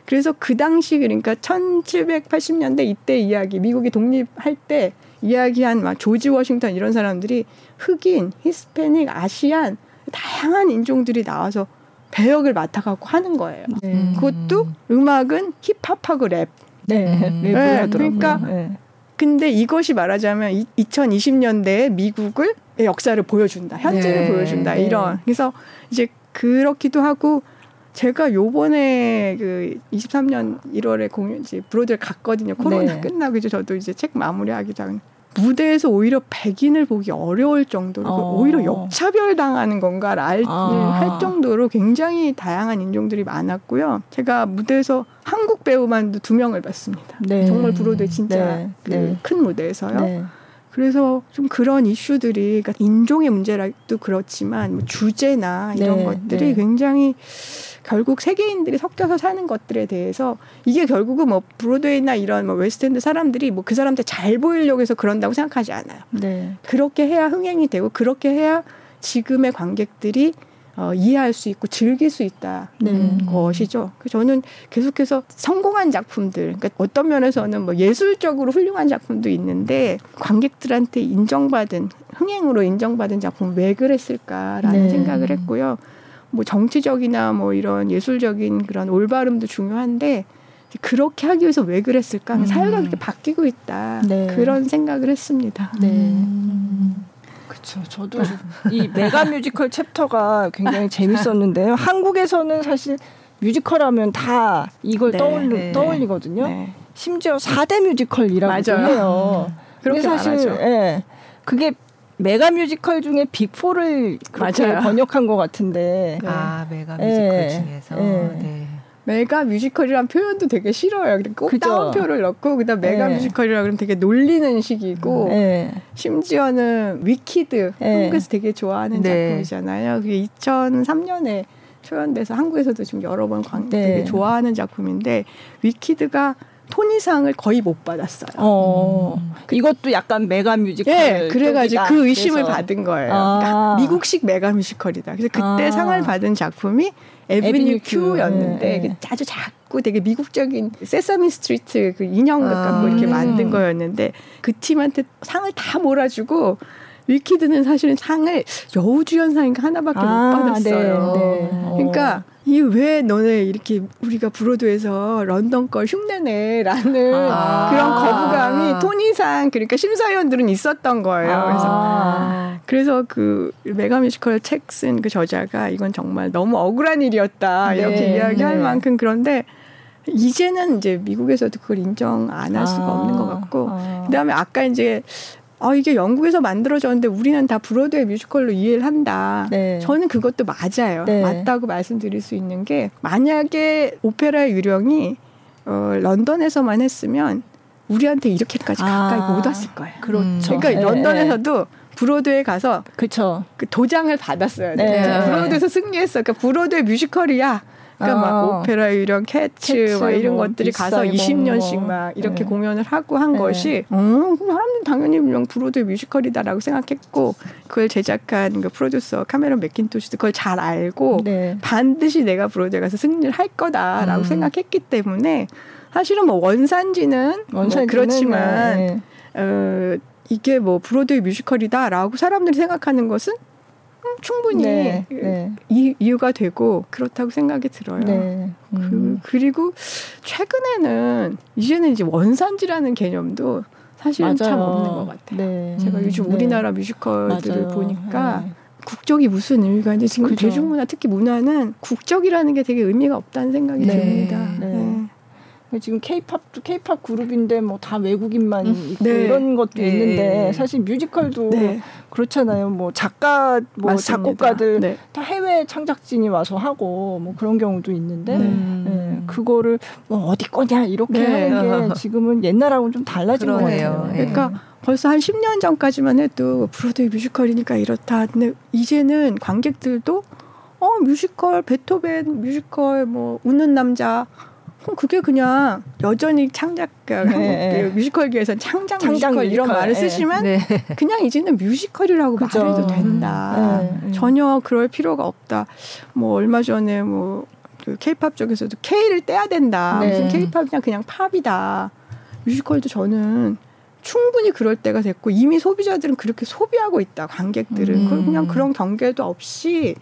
그래서 그 당시 그러니까 1780년대 이때 이야기 미국이 독립할 때 이야기한 막 조지 워싱턴 이런 사람들이 흑인, 히스패닉, 아시안 다양한 인종들이 나와서 배역을 맡아갖고 하는 거예요. 네. 그것도 음악은 힙합하고 랩. 네, 음. 네 그러니까 네. 근데 이것이 말하자면 2020년대에 미국을 역사를 보여준다, 현재를 네. 보여준다 네. 이런. 그래서 이제 그렇기도 하고 제가 요번에 그 23년 1월에 공연 이제 브로드웨이를 갔거든요. 코로나 네. 끝나고 이제 저도 이제 책 마무리하기 전 무대에서 오히려 백인을 보기 어려울 정도로 어. 오히려 역차별 당하는 건가를 알, 아. 할 정도로 굉장히 다양한 인종들이 많았고요. 제가 무대에서 한국 배우만도 두 명을 봤습니다. 네. 정말 브로드웨이 진짜 네. 네. 큰 무대에서요. 네. 그래서 좀 그런 이슈들이 그러니까 인종의 문제라도 그렇지만 뭐 주제나 이런 네. 것들이 굉장히 결국 세계인들이 섞여서 사는 것들에 대해서 이게 결국은 뭐 브로드웨이나 이런 뭐 웨스트엔드 사람들이 뭐 그 사람들 잘 보이려고 해서 그런다고 생각하지 않아요. 네. 그렇게 해야 흥행이 되고 그렇게 해야 지금의 관객들이 어, 이해할 수 있고 즐길 수 있다는 네. 것이죠. 저는 계속해서 성공한 작품들, 그러니까 어떤 면에서는 뭐 예술적으로 훌륭한 작품도 있는데 관객들한테 인정받은 흥행으로 인정받은 작품 왜 그랬을까라는 네. 생각을 했고요. 뭐 정치적이나 뭐 이런 예술적인 그런 올바름도 중요한데 그렇게 하기 위해서 왜 그랬을까? 음. 사회가 그렇게 바뀌고 있다. 네. 그런 생각을 했습니다. 네. 음. 그렇죠. 저도 이 메가 뮤지컬 챕터가 굉장히 재밌었는데요. 한국에서는 사실 뮤지컬 하면 다 이걸 네. 떠올리, 네. 떠올리거든요. 네. 심지어 4대 뮤지컬이라고 해요. 그렇게 사실 예. 그게 메가 뮤지컬 중에 빅4를 그렇게 맞아요. 번역한 것 같은데. 네. 아, 메가 뮤지컬 네. 중에서. 네. 네. 메가 뮤지컬이란 표현도 되게 싫어요. 꼭 그죠? 따옴표를 넣고 그다음 메가 네. 뮤지컬이라 그러면 되게 놀리는 식이고 네. 심지어는 위키드 네. 한국에서 되게 좋아하는 네. 작품이잖아요. 그게 2003년에 초연돼서 한국에서도 지금 여러 번 광, 네. 되게 좋아하는 작품인데 위키드가 토니상을 거의 못 받았어요. 어, 음. 이것도 약간 메가 뮤지컬. 네, 그래가지고 그 의심을 그래서. 받은 거예요. 아. 그러니까 미국식 메가 뮤지컬이다. 그래서 그때 아. 상을 받은 작품이 에비뉴 큐였는데 네. 아주 작고 되게 미국적인 세서미 스트리트 그 인형 아. 갖고 이렇게 만든 거였는데 그 팀한테 상을 다 몰아주고 위키드는 사실은 상을 여우주연상인가 하나밖에 아, 못 받았어요. 네, 네. 그러니까 이 왜 너네 이렇게 우리가 브로드에서 런던 걸 흉내내라는 아. 그런 거부감이 토니상 그러니까 심사위원들은 있었던 거예요. 아. 그래서 그래서 그 메가 뮤지컬 책 쓴 그 저자가 이건 정말 너무 억울한 일이었다 네. 이렇게 이야기할 네. 만큼 그런데 이제는 이제 미국에서도 그걸 인정 안 할 수가 아. 없는 것 같고 아. 그다음에 아까 이제 아, 이게 영국에서 만들어졌는데 우리는 다 브로드웨이 뮤지컬로 이해를 한다. 네. 저는 그것도 맞아요. 네. 맞다고 말씀드릴 수 있는 게 만약에 오페라의 유령이 어, 런던에서만 했으면 우리한테 이렇게까지 가까이 아, 못 왔을 거예요. 그렇죠. 그러니까 네. 런던에서도 브로드에 가서 그쵸. 그 도장을 받았어요. 네. 브로드에서 승리했어. 그러니까 브로드의 뮤지컬이야. 그러니까 어. 막 오페라 유령 캐츠, 캐츠 막 이런 뭐 것들이 가서 20년씩 막 이렇게 네. 공연을 하고 한 네. 것이 어, 사람들 당연히 명 브로드 뮤지컬이다라고 생각했고 그걸 제작한 그 프로듀서 카메론 맥킨토시도 그걸 잘 알고 네. 반드시 내가 브로드에 가서 승리를 할 거다라고 음. 생각했기 때문에 사실은 뭐 원산지는, 원산지는 뭐 그렇지만 네. 어, 이게 뭐 브로드웨이 뮤지컬이다라고 사람들이 생각하는 것은 충분히 네, 네. 이, 이유가 되고 그렇다고 생각이 들어요. 네. 음. 그, 그리고 최근에는 이제는 이제 원산지라는 개념도 사실은 맞아요. 참 없는 것 같아요. 네. 제가 요즘 네. 우리나라 뮤지컬들을 맞아요. 보니까 네. 국적이 무슨 의미가 있는데 지금 그죠. 대중문화 특히 문화는 국적이라는 게 되게 의미가 없다는 생각이 네. 듭니다. 네. 네. 지금 케이팝도 케이팝 그룹인데 뭐 다 외국인만 음. 있고 네. 이런 것도 네. 있는데 사실 뮤지컬도 네. 그렇잖아요. 뭐 작가 뭐 맞습니다. 작곡가들 네. 다 해외 창작진이 와서 하고 뭐 그런 경우도 있는데 네. 그거를 뭐 어디 거냐 이렇게 하는 게 지금은 옛날하고는 좀 달라진 거예요. 그러니까 벌써 한 10년 전까지만 해도 브로드웨이 뮤지컬이니까 이렇다. 근데 이제는 관객들도 어 뮤지컬 베토벤 뮤지컬 뭐 웃는 남자 그럼 그게 그냥 여전히 창작 네. 그 뮤지컬계에서 창작, 창작 뮤지컬, 이런 말을 네. 쓰시면 네. 그냥 이제는 뮤지컬이라고 그죠. 말해도 된다. 네. 전혀 그럴 필요가 없다. 뭐 얼마 전에 뭐그 케이팝 쪽에서도 K를 떼야 된다. 네. 무슨 케이팝이냐 그냥 팝이다. 뮤지컬도 저는 충분히 그럴 때가 됐고 이미 소비자들은 그렇게 소비하고 있다. 관객들은 음. 그냥 그런 경계도 없이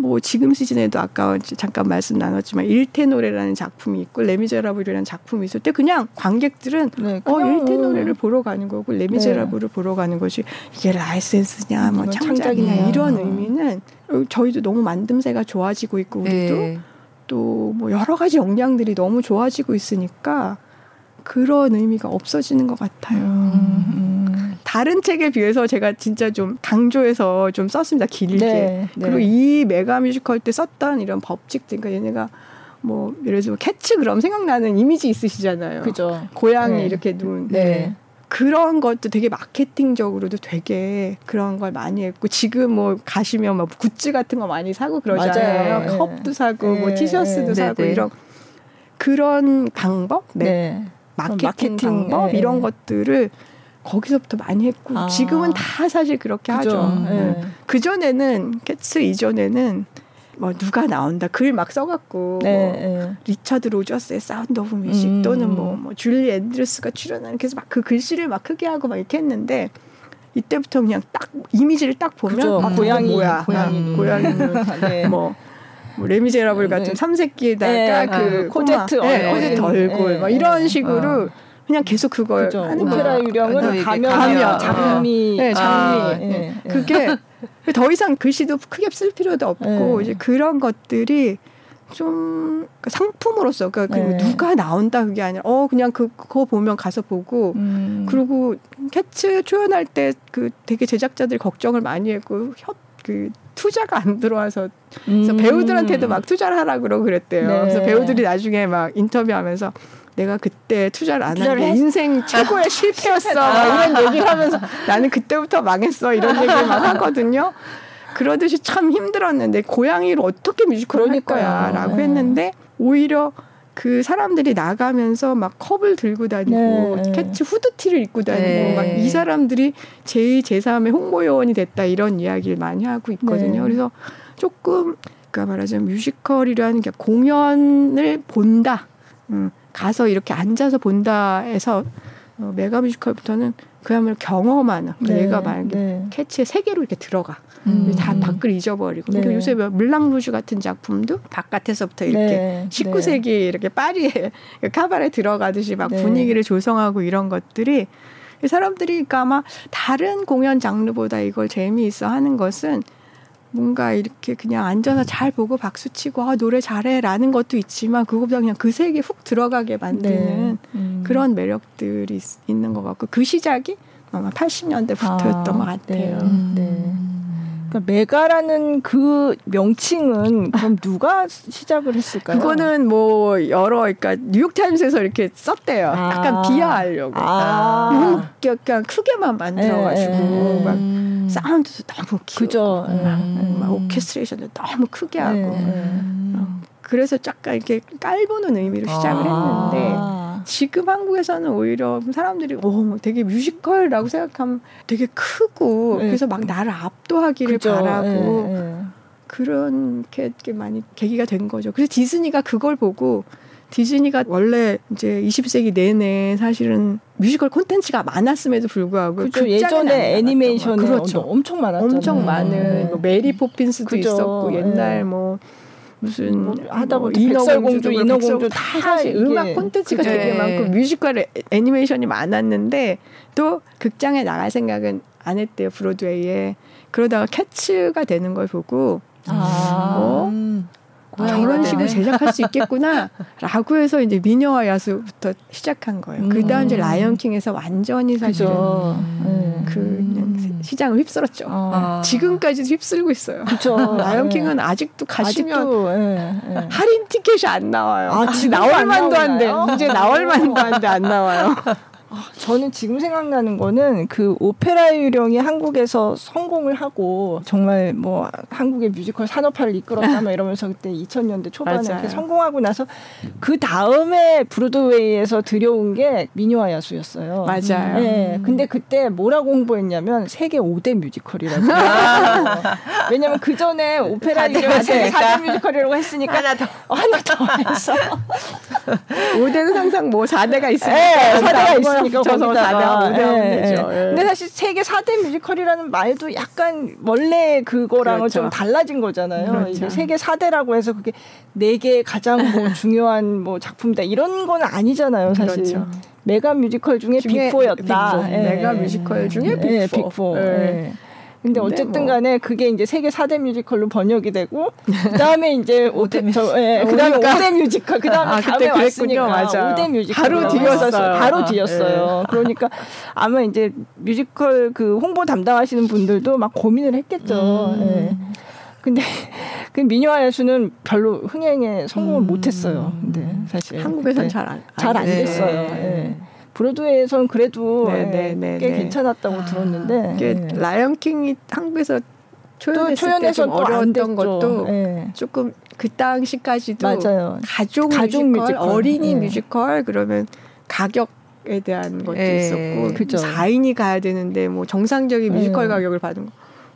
뭐 지금 시즌에도 아까 잠깐 말씀 나눴지만 일 테노레라는 작품이 있고 레미제라블이라는 작품이 있을 때 그냥 관객들은 네, 어 일 테노레를 보러 가는 거고 레미제라블을 네. 보러 가는 것이 이게 라이센스냐 뭐 창작이냐 이런 의미는 저희도 너무 만듦새가 좋아지고 있고 우리도 네. 또뭐 여러 가지 역량들이 너무 좋아지고 있으니까 그런 의미가 없어지는 것 같아요. 음, 음. 다른 책에 비해서 제가 진짜 좀 강조해서 좀 썼습니다. 길게. 네, 네. 그리고 이 메가 뮤지컬 때 썼던 이런 법칙들, 그러니까 얘네가 뭐 예를 들어 캐츠 그럼 생각나는 이미지 있으시잖아요. 그죠. 고양이 네. 이렇게 눈. 네. 그런 것도 되게 마케팅적으로도 되게 그런 걸 많이 했고 지금 뭐 가시면 뭐 굿즈 같은 거 많이 사고 그러잖아요. 맞아요. 컵도 사고 뭐 네. 티셔츠도 네. 사고 네, 이런 그런 방법. 네. 마케팅, 마케팅 방법 네. 이런 것들을 거기서부터 많이 했고 아. 지금은 다 사실 그렇게 그죠. 하죠. 네. 네. 그 전에는 캐츠 이전에는 뭐 누가 나온다 글 막 써갖고 네, 뭐 네. 리차드 로저스의 사운드 오브 뮤직 음. 또는 뭐, 뭐 줄리 앤드루스가 출연하는 그래서 막 그 글씨를 막 크게 하고 막 이렇게 했는데 이때부터 그냥 딱 이미지를 딱 보면 아, 고양이 뭐야 고양이 음. 고양이 네. 뭐 뭐 레미제라블 네. 같은 삼색기에다가 네. 그 아, 코제트 네, 코제트 얼굴 막 이런 식으로 어. 그냥 계속 그걸 그죠. 하는 오페라 유령은 가면, 가면 장미 네, 장미 아, 네. 그게 더 이상 글씨도 크게 쓸 필요도 없고 이제 그런 것들이 좀그 상품으로서 그러니까 네. 누가 나온다 그게 아니라 어 그냥 그, 그거 보면 가서 보고 음. 그리고 캐츠 초연할 때 그 되게 제작자들 걱정을 많이 했고 협그 투자가 안 들어와서 그래서 음. 배우들한테도 막 투자를 하라 그러고 그랬대요. 네. 그래서 배우들이 나중에 막 인터뷰하면서 내가 그때 투자를 안 한 게 인생 최고의 실패였어. 아. 이런 얘기를 하면서 나는 그때부터 망했어. 이런 얘기를 막 하거든요. 그러듯이 참 힘들었는데 고양이를 어떻게 뮤지컬을 할 거야라고 네. 했는데 오히려 그 사람들이 나가면서 막 컵을 들고 다니고 네. 캐츠 후드티를 입고 다니고 네. 막이 사람들이 제2, 제3의 홍보 요원이 됐다 이런 이야기를 많이 하고 있거든요. 네. 그래서 조금 그러니까 말하자면 뮤지컬이라는 게 공연을 본다. 음, 가서 이렇게 앉아서 본다 해서 어, 메가 뮤지컬부터는 그야말로 경험하는 네. 얘가 말한 네. 캐치의 세계로 이렇게 들어가. 음. 다 밖을 잊어버리고. 네. 그러니까 요새 뭐 물랑루즈 같은 작품도 바깥에서부터 이렇게 네. 19세기 이렇게 파리에 카바레 들어가듯이 막 네. 분위기를 조성하고 이런 것들이 사람들이 그러니까 아마 다른 공연 장르보다 이걸 재미있어 하는 것은 뭔가 이렇게 그냥 앉아서 잘 보고 박수 치고 아, 노래 잘해라는 것도 있지만 그거보다 그냥 그 세계에 훅 들어가게 만드는 네. 음. 그런 매력들이 있, 있는 것 같고 그 시작이 아마 80년대부터였던 아, 것 같아요. 네. 네. 그러니까 메가라는 그 명칭은 그럼 누가 시작을 했을까요? 그거는 뭐 여러 그러니까 뉴욕 타임스에서 이렇게 썼대요. 아. 약간 비하하려고. 아. 약간 크게만 만들어 가지고 에, 에, 막 사운드도 너무 키우고 그죠. 막, 막 오케스트레이션도 너무 크게 하고. 어. 그래서 약간 이렇게 깔보는 의미로 시작을 아. 했는데. 지금 한국에서는 오히려 사람들이 오뭐 되게 뮤지컬이라고 생각하면 되게 크고 네. 그래서 막 나를 압도하기를 그죠. 바라고 네, 네. 그런 게 많이 계기가 된 거죠. 그래서 디즈니가 그걸 보고 디즈니가 원래 이제 20세기 내내 사실은 뮤지컬 콘텐츠가 많았음에도 불구하고 그렇죠. 예전에 애니메이션에 그렇죠. 엄청 많았죠. 엄청 많은 뭐 메리 포핀스도 그죠. 있었고 옛날 뭐 무슨 뭐 하다보니 뭐 백설공주, 인어공주 다 사실 음악 콘텐츠가 되게 많고 뮤지컬 애니메이션이 많았는데 또 극장에 나갈 생각은 안 했대요 브로드웨이에. 그러다가 캐츠가 되는 걸 보고 아. 어? 저런 식으로 제작할 수 있겠구나라고 해서 이제 미녀와 야수부터 시작한 거예요. 음. 그 다음 이제 라이언킹에서 완전히 사실은 음. 그 시장을 휩쓸었죠. 아. 지금까지도 휩쓸고 있어요. 그렇죠. 라이언킹은 네. 아직도 가시면 아직도, 네, 네. 할인 티켓이 안 나와요. 아, 지금 나올 만도 한데. 이제 나올 만도 한데 안 나와요. 아, 저는 지금 생각나는 거는 그 오페라 유령이 한국에서 성공을 하고 정말 뭐 한국의 뮤지컬 산업화를 이끌었다 막 이러면서 그때 2000년대 초반에 이렇게 성공하고 나서 그 다음에 브로드웨이에서 들여온 게 미녀와 야수였어요. 맞아요. 네. 근데 그때 뭐라고 홍보했냐면 세계 5대 뮤지컬이라고. 왜냐면 그 전에 오페라 유령 세계 4대 뮤지컬이라고 했으니까 하나 더 하나 더 해서 5대는 항상 뭐 4대가 있으니까 네, 4대가 있으니까 있으니까 거기다가 예, 예. 근데 사실 세계 4대 뮤지컬이라는 말도 약간 원래 그거랑은 그렇죠. 좀 달라진 거잖아요. 그렇죠. 이제 세계 4대라고 해서 그게 네개 가장 뭐 중요한 뭐 작품이다 이런 건 아니잖아요, 사실. 그렇죠. 메가 뮤지컬 중에, 중에 빅4였다. 빅4. 예. 메가 뮤지컬 중에 빅4. 빅4. 예. 근데 어쨌든 뭐. 간에 그게 이제 세계 4대 뮤지컬로 번역이 되고 그다음에 이제 5대 저 예, 그다음에 5대 뮤지컬 그다음에 아, 다음에 왔으니까 맞아. 5대 뮤지컬 바로 뒤였어요. 바로 뒤였어요. 네. 그러니까 아마 이제 뮤지컬 그 홍보 담당하시는 분들도 막 고민을 했겠죠. 음. 예. 근데 그 미녀와 야수는 별로 흥행에 성공을 음. 못 했어요. 근데 사실 한국에서는 잘 안 잘 안 됐어요. 네. 예. 브로드웨이에서는 그래도 네, 네, 네, 꽤 네. 괜찮았다고 아, 들었는데 네. 라이언 킹이 한국에서 초연했을 때 어려웠던 것도 네. 조금 그 당시까지도 맞아요. 가족, 가족 뮤지컬, 뮤지컬, 어린이 네. 뮤지컬 그러면 가격 에 대한 것도 네. 있었고 그죠. 4인이 가야 되는데 뭐 정상적인 뮤지컬 가격을 받은 거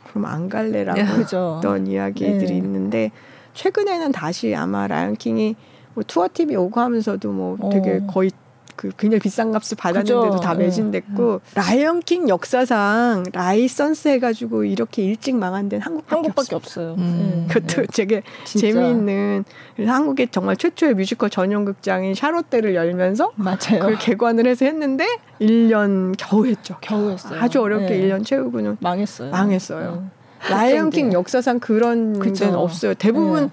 그럼 안 갈래라고 했던 이야기들이 있는데 최근에는 다시 아마 라이언 킹이 뭐 투어 팀이 오고 하면서도 뭐 되게 어. 거의 그 굉장히 비싼 값을 받았는데도 그죠. 다 네. 매진됐고 네. 라이언킹 역사상 라이선스 해가지고 이렇게 일찍 망한 데는 한국밖에, 한국밖에 없어요. 없어요. 음. 네. 그것도 네. 되게 진짜. 재미있는 한국의 정말 최초의 뮤지컬 전용 극장인 샤롯데를 열면서 맞아요. 그걸 개관을 해서 했는데 1년 겨우 했죠. 겨우 했어요. 아주 어렵게 네. 1년 채우고는 망했어요. 망했어요. 라이언킹 역사상 그런 데는 없어요. 대부분 네.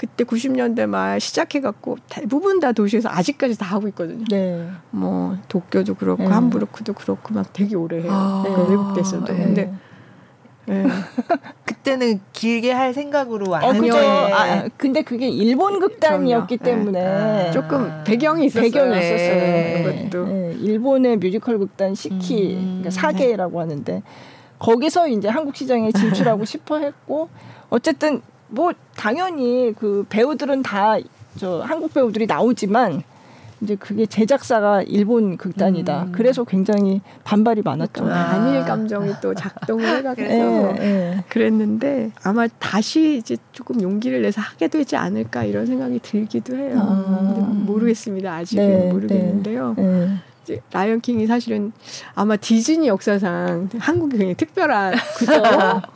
그때 90년대 말 시작해갖고 대부분 다 도시에서 아직까지 다 하고 있거든요. 네. 뭐 도쿄도 그렇고 네. 함부르크도 그렇고 막 되게 오래 해요. 아, 그 외국에서도. 네. 근데 네. 그때는 길게 할 생각으로 안 어, 그죠. 아, 근데 그게 일본 극단이었기 그럼요. 때문에 아, 조금 배경이 있었어요. 배경이 있었어요. 네. 그것도 네. 일본의 뮤지컬 극단 시키 음, 그러니까 사계라고 하는데 거기서 이제 한국 시장에 진출하고 싶어 했고 어쨌든 뭐 당연히 그 배우들은 다 저 한국 배우들이 나오지만 이제 그게 제작사가 일본 극단이다. 음. 그래서 굉장히 반발이 많았죠. 그러니까 한일 감정이 또 작동을 해가지고 네, 네. 그랬는데 아마 다시 이제 조금 용기를 내서 하게 되지 않을까 이런 생각이 들기도 해요. 아. 모르겠습니다. 아직은 네, 모르겠는데요. 네. 네. 라이언 킹이 사실은 아마 디즈니 역사상 한국이 굉장히 특별한 그죠.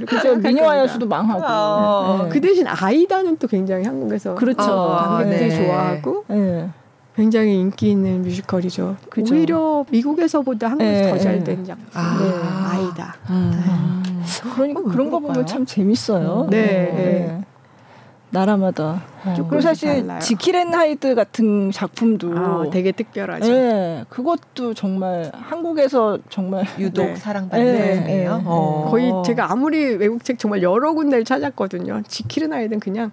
그죠. 미녀와 야수도 망하고. 어. 네. 그 대신 아이다는 또 굉장히 한국에서 그렇죠. 관객들이 네. 좋아하고 네. 굉장히 인기 있는 뮤지컬이죠. 그죠. 오히려 미국에서보다 한국에서 네. 더 잘 된 작품. 아. 네. 아이다. 음. 그러니까 그런 거 보면 참 재밌어요. 네. 네. 나라마다. 어. 그리고 사실 달라요. 지킬 앤 하이드 같은 작품도 아, 되게 특별하죠. 네, 그것도 정말 한국에서 정말 유독 네. 사랑받는 네, 네. 어. 거의 제가 아무리 외국 책 정말 여러 군데를 찾았거든요. 지킬앤 하이드는 그냥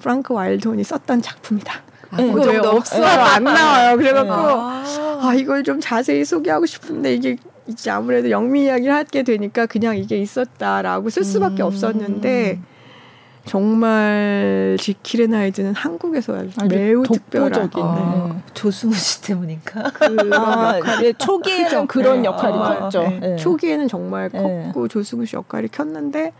프랑크 와일드온이 썼던 작품이다. 아, 네, 그 정도 없어요. 안 나와요. 그래갖고 아. 아 이걸 좀 자세히 소개하고 싶은데 이게 이제 아무래도 영미 이야기를 하게 되니까 그냥 이게 있었다라고 쓸 수밖에 음. 없었는데 정말 지킬의 아이즈는 한국에서 아주 매우 특별한 아, 네. 조승우 씨 때문인가? 그 아, 네, 초기에는 그런 네. 역할이 아, 컸죠. 네. 네. 초기에는 정말 네. 컸고 조승우 씨 역할이 컸는데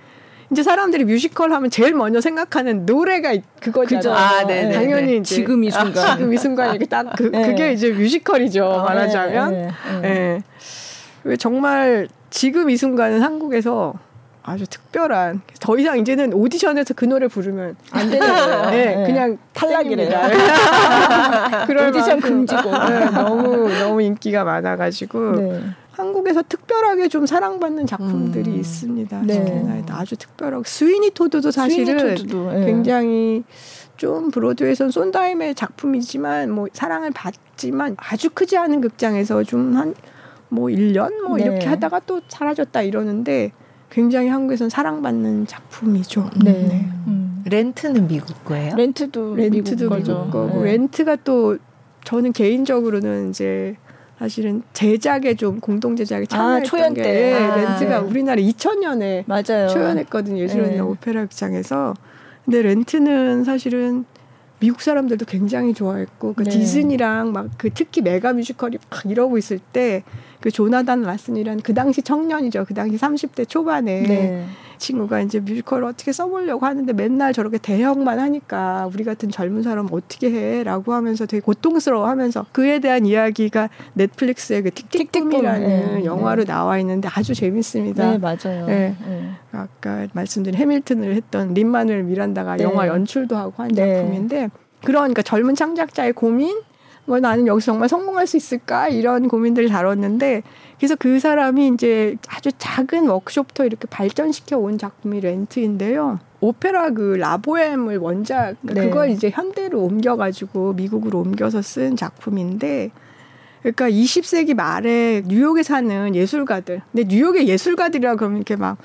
이제 사람들이 뮤지컬 하면 제일 먼저 생각하는 노래가 그거잖아요. 아, 네, 당연히 이제 지금 이 순간, 아, 지금 이 순간 이게 딱 그, 그게 이제 뮤지컬이죠. 아, 말하자면. 예. 네, 정말 지금 이 순간은 한국에서 아주 특별한 더 이상 이제는 오디션에서 그 노래 부르면 안 되는 거예요. 네, 네. 그냥 탈락이래요. 그런 오디션 금지고 네, 너무 너무 인기가 많아가지고 네. 한국에서 특별하게 좀 사랑받는 작품들이 음. 있습니다. 네. 아주 특별하고 스위니 토드도 사실은 스위니 토드도, 네. 굉장히 좀 브로드웨이선 쏜다임의 작품이지만 뭐 사랑을 받지만 아주 크지 않은 극장에서 좀 한 뭐 1년 뭐 네. 이렇게 하다가 또 사라졌다 이러는데 굉장히 한국에선 사랑받는 작품이죠. 네. 네. 음. 렌트는 미국 거예요? 렌트도 렌트도 미국, 미국 거고 네. 렌트가 또 저는 개인적으로는 이제 사실은 제작에 좀 공동 제작에 아, 참여했던 아, 초연 게 때. 아, 렌트가 네. 우리나라 2000년에 맞아요. 초연했거든요. 예술원이나 네. 오페라 극장에서. 근데 렌트는 사실은 미국 사람들도 굉장히 좋아했고 그 네. 디즈니랑 막 그 특히 메가 뮤지컬이 막 이러고 있을 때 그 조나단 라슨이란 그 당시 청년이죠. 그 당시 30대 초반에 네. 친구가 이제 뮤지컬을 어떻게 써보려고 하는데 맨날 저렇게 대형만 하니까 우리 같은 젊은 사람 어떻게 해 라고 하면서 되게 고통스러워 하면서 그에 대한 이야기가 넷플릭스의 그 틱틱붐이라는 네. 영화로 네. 나와 있는데 아주 재밌습니다. 네 맞아요. 네. 네. 아까 말씀드린 해밀턴을 했던 린마누엘 미란다가 네. 영화 연출도 하고 한 네. 작품인데 그러니까 젊은 창작자의 고민 뭐 나는 여기서 정말 성공할 수 있을까 이런 고민들을 다뤘는데 그래서 그 사람이 이제 아주 작은 워크숍부터 이렇게 발전시켜 온 작품이 렌트인데요. 오페라 그 라보엠을 원작 그러니까 네. 그걸 이제 현대로 옮겨가지고 미국으로 옮겨서 쓴 작품인데 그러니까 20세기 말에 뉴욕에 사는 예술가들. 근데 뉴욕의 예술가들이라 그러면 이렇게 막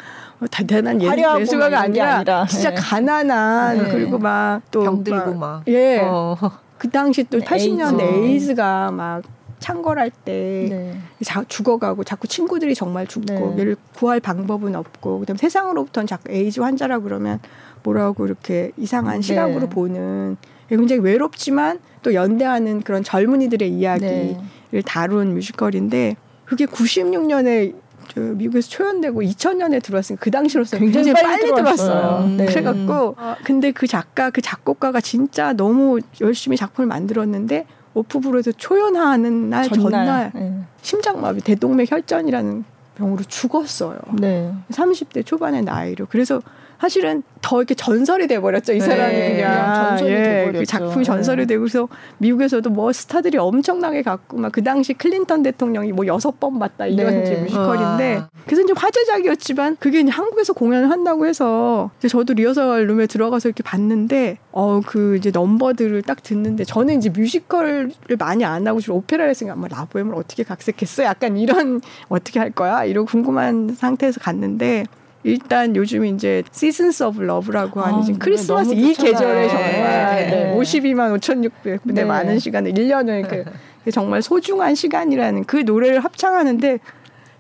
대단한 예, 예술가가 아니라, 아니라, 진짜 네. 가난한 네. 그리고 막 또 병들고 막, 예. 어. 그 당시 또 80년대 에이즈 가 막 창궐할 때 네. 자, 죽어가고 자꾸 친구들이 정말 죽고 네. 얘를 구할 방법은 없고 그다음 세상으로부터는 자꾸 에이즈 환자라 그러면 뭐라고 이렇게 이상한 네. 시각으로 보는 굉장히 외롭지만 또 연대하는 그런 젊은이들의 이야기를 네. 다룬 뮤지컬인데 그게 96년에 저 미국에서 초연되고 2000년에 들어왔으니까 그 당시로서 굉장히, 굉장히 빨리, 빨리 들어왔어요. 음. 네. 그래갖고 아, 근데 그 작가 그 작곡가가 진짜 너무 열심히 작품을 만들었는데 오프브로에서 초연하는 날 전날, 전날 네. 심장마비 대동맥 혈전이라는 병으로 죽었어요. 네. 30대 초반의 나이로. 그래서 사실은 더 이렇게 전설이 돼버렸죠. 이 사람이 네, 그냥 전설이 예, 돼버렸죠. 그 작품이 전설이 네. 되고 그래서 미국에서도 뭐 스타들이 엄청나게 갖고 막 그 당시 클린턴 대통령이 뭐 여섯 번 봤다 이런 네. 뮤지컬인데 아. 그래서 이제 화제작이었지만 그게 이제 한국에서 공연을 한다고 해서 이제 저도 리허설 룸에 들어가서 이렇게 봤는데 어 그 이제 넘버들을 딱 듣는데 저는 이제 뮤지컬을 많이 안 하고 주로 오페라를 했으니까 뭐 라보엠을 어떻게 각색했어? 약간 이런 어떻게 할 거야? 이런 궁금한 상태에서 갔는데 일단 요즘 이제 Seasons of Love라고 하는 아, 지금 크리스마스 이 계절에 정말 네, 네. 52만 5,600분의 네. 많은 시간을 1년을 그 정말 소중한 시간이라는 그 노래를 합창하는데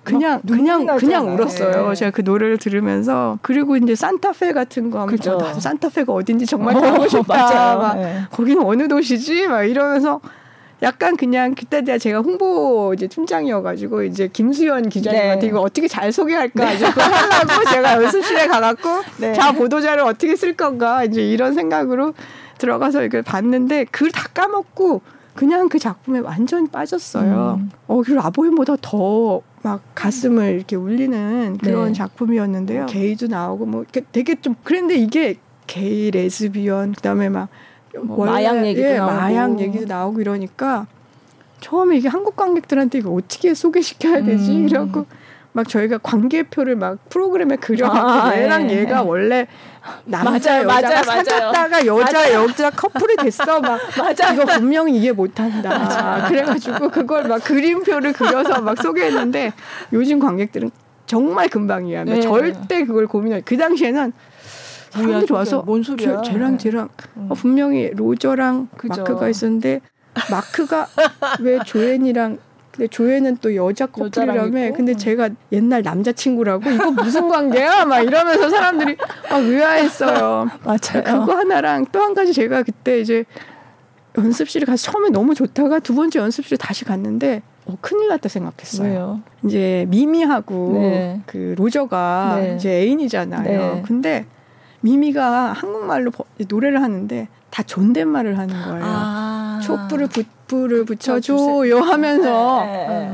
그냥 그냥 그냥 울었어요. 네. 제가 그 노래를 들으면서 그리고 이제 산타페 같은 거 하면 그죠. 산타페가 어딘지 정말 어, 가고 싶다. 막 네. 거기는 어느 도시지? 막 이러면서 약간 그냥 그때 제가 홍보 이제 팀장이어가지고 이제 김수현 기자님한테 네. 이거 어떻게 잘 소개할까 네. 이제 하려고 제가 연습실에 가갖고 네. 자 보도자를 어떻게 쓸 건가 이제 이런 생각으로 들어가서 이걸 봤는데 그걸 다 까먹고 그냥 그 작품에 완전히 빠졌어요. 음. 어, 그리고 아보임보다 더 막 가슴을 이렇게 울리는 그런 네. 작품이었는데요. 게이도 나오고 뭐 되게 좀 그런데 이게 게이 레즈비언 그다음에 막 뭐 마약 얘기도 예, 나오고 마약 얘기도 나오고 이러니까 처음에 이게 한국 관객들한테 이거 어떻게 소개시켜야 되지 음. 이러고 막 저희가 관계표를 막 프로그램에 그려갖고 아, 얘랑 예. 얘가 원래 남자 맞아요, 여자가 맞아요, 사귀었다가 여자 맞아요. 여자 커플이 됐어 막 맞아 이거 분명히 이해 못한다 맞아. 그래가지고 그걸 막 그림표를 그려서 막 소개했는데 요즘 관객들은 정말 금방 이해합니다 네. 절대 그걸 고민할 그 당시에는 사람들이 와서 뭔 소리야? 쟤, 랑 쟤랑 음. 어, 분명히 로저랑 그죠. 마크가 있었는데 마크가 왜 조앤이랑 근데 조앤은 또 여자 커플이라며 근데 음. 제가 옛날 남자친구라고 이거 무슨 관계야 막 이러면서 사람들이 막 의아했어요 맞아요 그거 하나랑 또 한 가지 제가 그때 이제 연습실에 가서 처음에 너무 좋다가 두 번째 연습실에 다시 갔는데 어, 큰일 났다 생각했어요. 왜요? 이제 미미하고 네. 그 로저가 네. 이제 애인이잖아요. 네. 근데 미미가 한국말로 노래를 하는데 다 존댓말을 하는 거예요. 아~ 촛불을 붓불을 붙여줘요 하면서 네?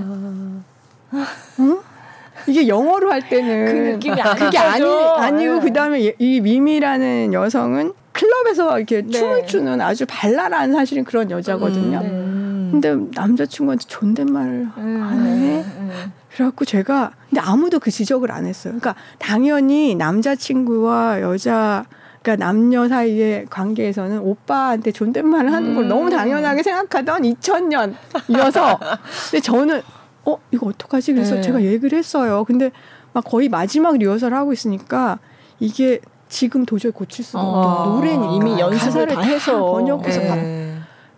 이게 영어로 할 때는 그 느낌이 안 그게 아니 아니고 네. 그다음에 이 미미라는 여성은 클럽에서 이렇게 네. 춤을 추는 아주 발랄한 사실은 그런 여자거든요. 음, 네. 근데 남자친구한테 존댓말을 음, 안 해. 음. 그래갖고 제가 근데 아무도 그 지적을 안 했어요. 그러니까 당연히 남자친구와 여자 그러니까 남녀 사이의 관계에서는 오빠한테 존댓말을 하는 걸 음. 너무 당연하게 생각하던 2000년이어서 근데 저는 어 이거 어떡하지 그래서 네. 제가 얘기를 했어요. 근데 막 거의 마지막 리허설 하고 있으니까 이게 지금 도저히 고칠 수가 없다. 어. 노래는 이미 연습을 다 해서 번역해서 네.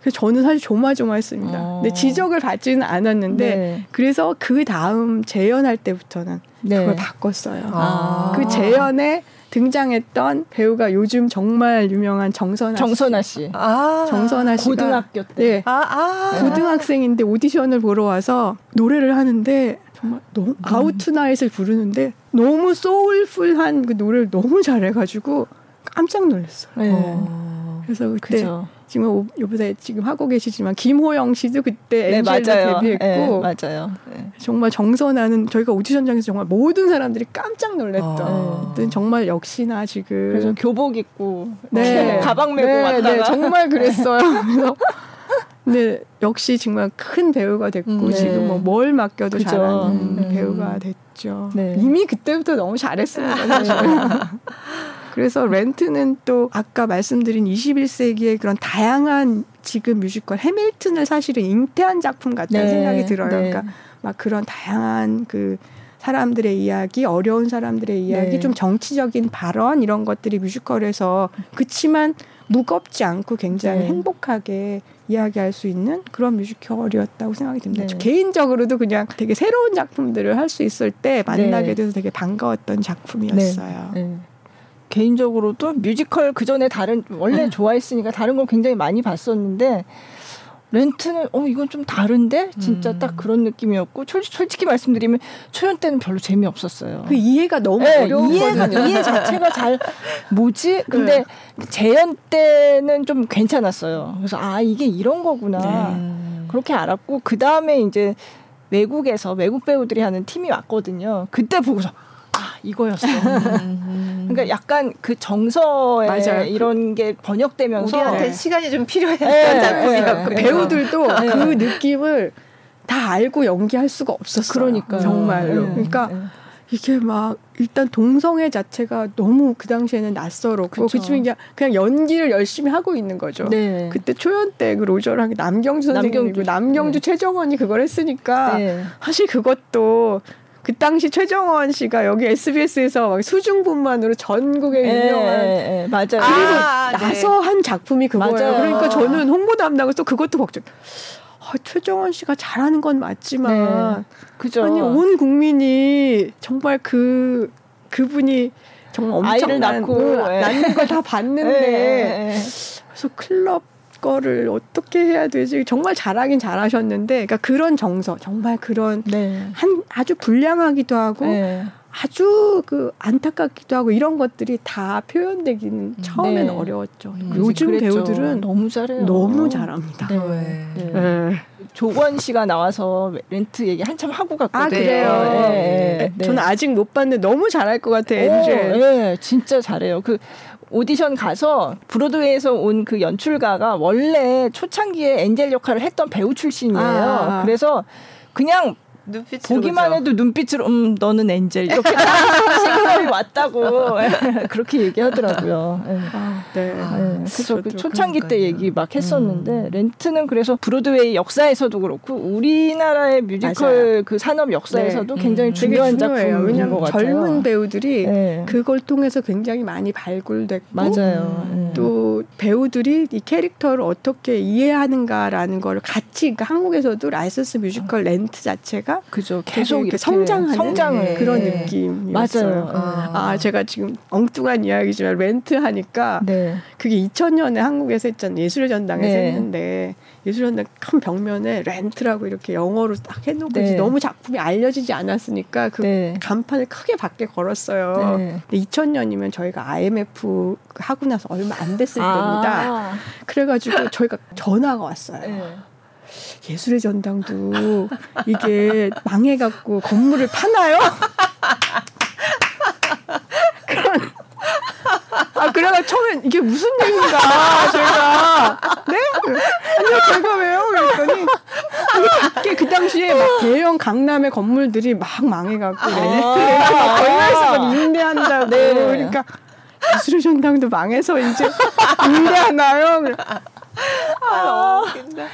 그래서 저는 사실 조마조마했습니다. 어. 근데 지적을 받지는 않았는데 네. 그래서 그 다음 재연할 때부터는 네. 그걸 바꿨어요. 아. 그 재연에 등장했던 배우가 요즘 정말 유명한 정선아 정선아 씨. 아, 정선아 씨가 고등학교 때. 네. 아, 아. 고등학생인데 오디션을 보러 와서 노래를 하는데 정말 너무 음. 아우트나잇을 부르는데 너무 소울풀한 그 노래를 너무 잘해가지고 깜짝 놀랐어요. 네. 어. 그래서 그때 그쵸. 지금 요새 지금 하고 계시지만 김호영 씨도 그때 네, 엔젤로 맞아요. 데뷔했고 네, 맞아요. 네. 정말 정선아는 저희가 오디션장에서 정말 모든 사람들이 깜짝 놀랐던 아. 정말 역시나 지금 그래서 교복 입고 네. 가방 메고 네, 왔다가 네, 정말 그랬어요. 그래서 근데 역시 정말 큰 배우가 됐고 음, 네. 지금 뭐 뭘 맡겨도 그죠. 잘하는 음. 배우가 됐죠. 네. 이미 그때부터 너무 잘했습니다. 그래서 렌트는 또 아까 말씀드린 21세기의 그런 다양한 지금 뮤지컬 해밀튼을 사실은 잉태한 작품 같다는 네, 생각이 들어요. 네. 그러니까 막 그런 다양한 그 사람들의 이야기, 어려운 사람들의 이야기, 네. 좀 정치적인 발언 이런 것들이 뮤지컬에서 그치만 무겁지 않고 굉장히 네. 행복하게 이야기할 수 있는 그런 뮤지컬이었다고 생각이 듭니다. 네. 개인적으로도 그냥 되게 새로운 작품들을 할 수 있을 때 만나게 네. 돼서 되게 반가웠던 작품이었어요. 네. 네. 개인적으로도 뮤지컬 그 전에 다른 원래 네. 좋아했으니까 다른 걸 굉장히 많이 봤었는데 렌트는 어 이건 좀 다른데 진짜 음. 딱 그런 느낌이었고 솔직히 말씀드리면 초연 때는 별로 재미 없었어요. 그 이해가 너무 네, 어려운 이해가 이해 자체가 잘 뭐지? 근데 네. 재연 때는 좀 괜찮았어요. 그래서 아 이게 이런 거구나 네. 그렇게 알았고 그 다음에 이제 외국에서 외국 배우들이 하는 팀이 왔거든요. 그때 보고서 아 이거였어. 음. 그러니까 약간 그 정서에 맞아요. 이런 게 번역되면서 우리한테 네. 시간이 좀 필요했던 네, 작품이었고 네, 배우들도 네. 그 느낌을 다 알고 연기할 수가 없었어요. 그러니까 정말로. 네. 그러니까 네. 이게 막 일단 동성애 자체가 너무 그 당시에는 낯설었고 그치만 그냥, 그냥 연기를 열심히 하고 있는 거죠. 네. 그때 초연 때 그 로저랑 남경주 선생님이고 남경주, 남경주 최정원이 그걸 했으니까 사실 그것도 그 당시 최정원 씨가 여기 SBS에서 막 수중분만으로 전국에 예, 유명한 에, 에, 에, 맞아요. 그리고 아, 네. 나서 네. 한 작품이 그거예요. 맞아요. 그러니까 저는 홍보 담당을 또 그것도 걱정. 아, 최정원 씨가 잘하는 건 맞지만 네. 그죠. 아니 온 국민이 정말 그 그분이 정말 엄청난 낳고 예. 낳는 걸 다 봤는데 그래서 클럽 거를 어떻게 해야 되지? 정말 잘하긴 잘하셨는데, 그러니까 그런 정서, 정말 그런 네. 한 아주 불량하기도 하고 네. 아주 그 안타깝기도 하고 이런 것들이 다 표현되기는 처음에는 네. 어려웠죠. 음, 요즘 그랬죠. 배우들은 너무 잘해요. 너무 잘합니다. 네. 네. 네. 조건 씨가 나와서 렌트 얘기 한참 하고 갔거든요. 아 그래요. 네. 저는 아직 못 봤는데 너무 잘할 것 같아요. 엔젤. 네, 진짜 잘해요. 그 오디션 가서 브로드웨이에서 온 그 연출가가 원래 초창기에 엔젤 역할을 했던 배우 출신이에요. 아. 그래서 그냥 보기만 해도 눈빛으로 음 너는 엔젤 이렇게 생각이 왔다고 그렇게 얘기하더라고요. 네. 아, 네. 네. 그래서 그 초창기 그러니까요. 때 얘기 막 했었는데 음. 렌트는 그래서 브로드웨이 역사에서도 그렇고 우리나라의 뮤지컬 맞아요. 그 산업 역사에서도 네. 굉장히 음. 중요한 작품인 왜냐하면 젊은 배우들이 네. 그걸 통해서 굉장히 많이 발굴됐고 맞아요. 음. 또 배우들이 이 캐릭터를 어떻게 이해하는가라는 걸 같이 그러니까 한국에서도 라이선스 뮤지컬 렌트 자체가 그죠 계속 이렇게 성장하는 성장을 그런 네. 느낌이었어요. 맞아요. 아. 아. 제가 지금 엉뚱한 이야기지만 렌트 하니까 네. 그게 2000년에 한국에서 했잖아요. 예술의 전당에서 네. 했는데 예술의 전당 큰 벽면에 렌트라고 이렇게 영어로 딱 해놓고 네. 너무 작품이 알려지지 않았으니까 그 네. 간판을 크게 밖에 걸었어요. 네. 근데 2000년이면 저희가 IMF 하고 나서 얼마 안 됐을 아. 때입니다. 그래가지고 저희가 전화가 왔어요. 예술의 전당도 이게 망해갖고 건물을 파나요? 그런 아 그래가 처음엔 이게 무슨 얘기인가 제가 네? 아니 제가 왜요? 그랬더니 아니 밖에 그 당시에 막 대형 강남의 건물들이 막 망해갖고 렌트에 막 걸려있어 막 임대한다고 네. 그러니까 예술의 전당도 망해서 이제 임대하나요? 아,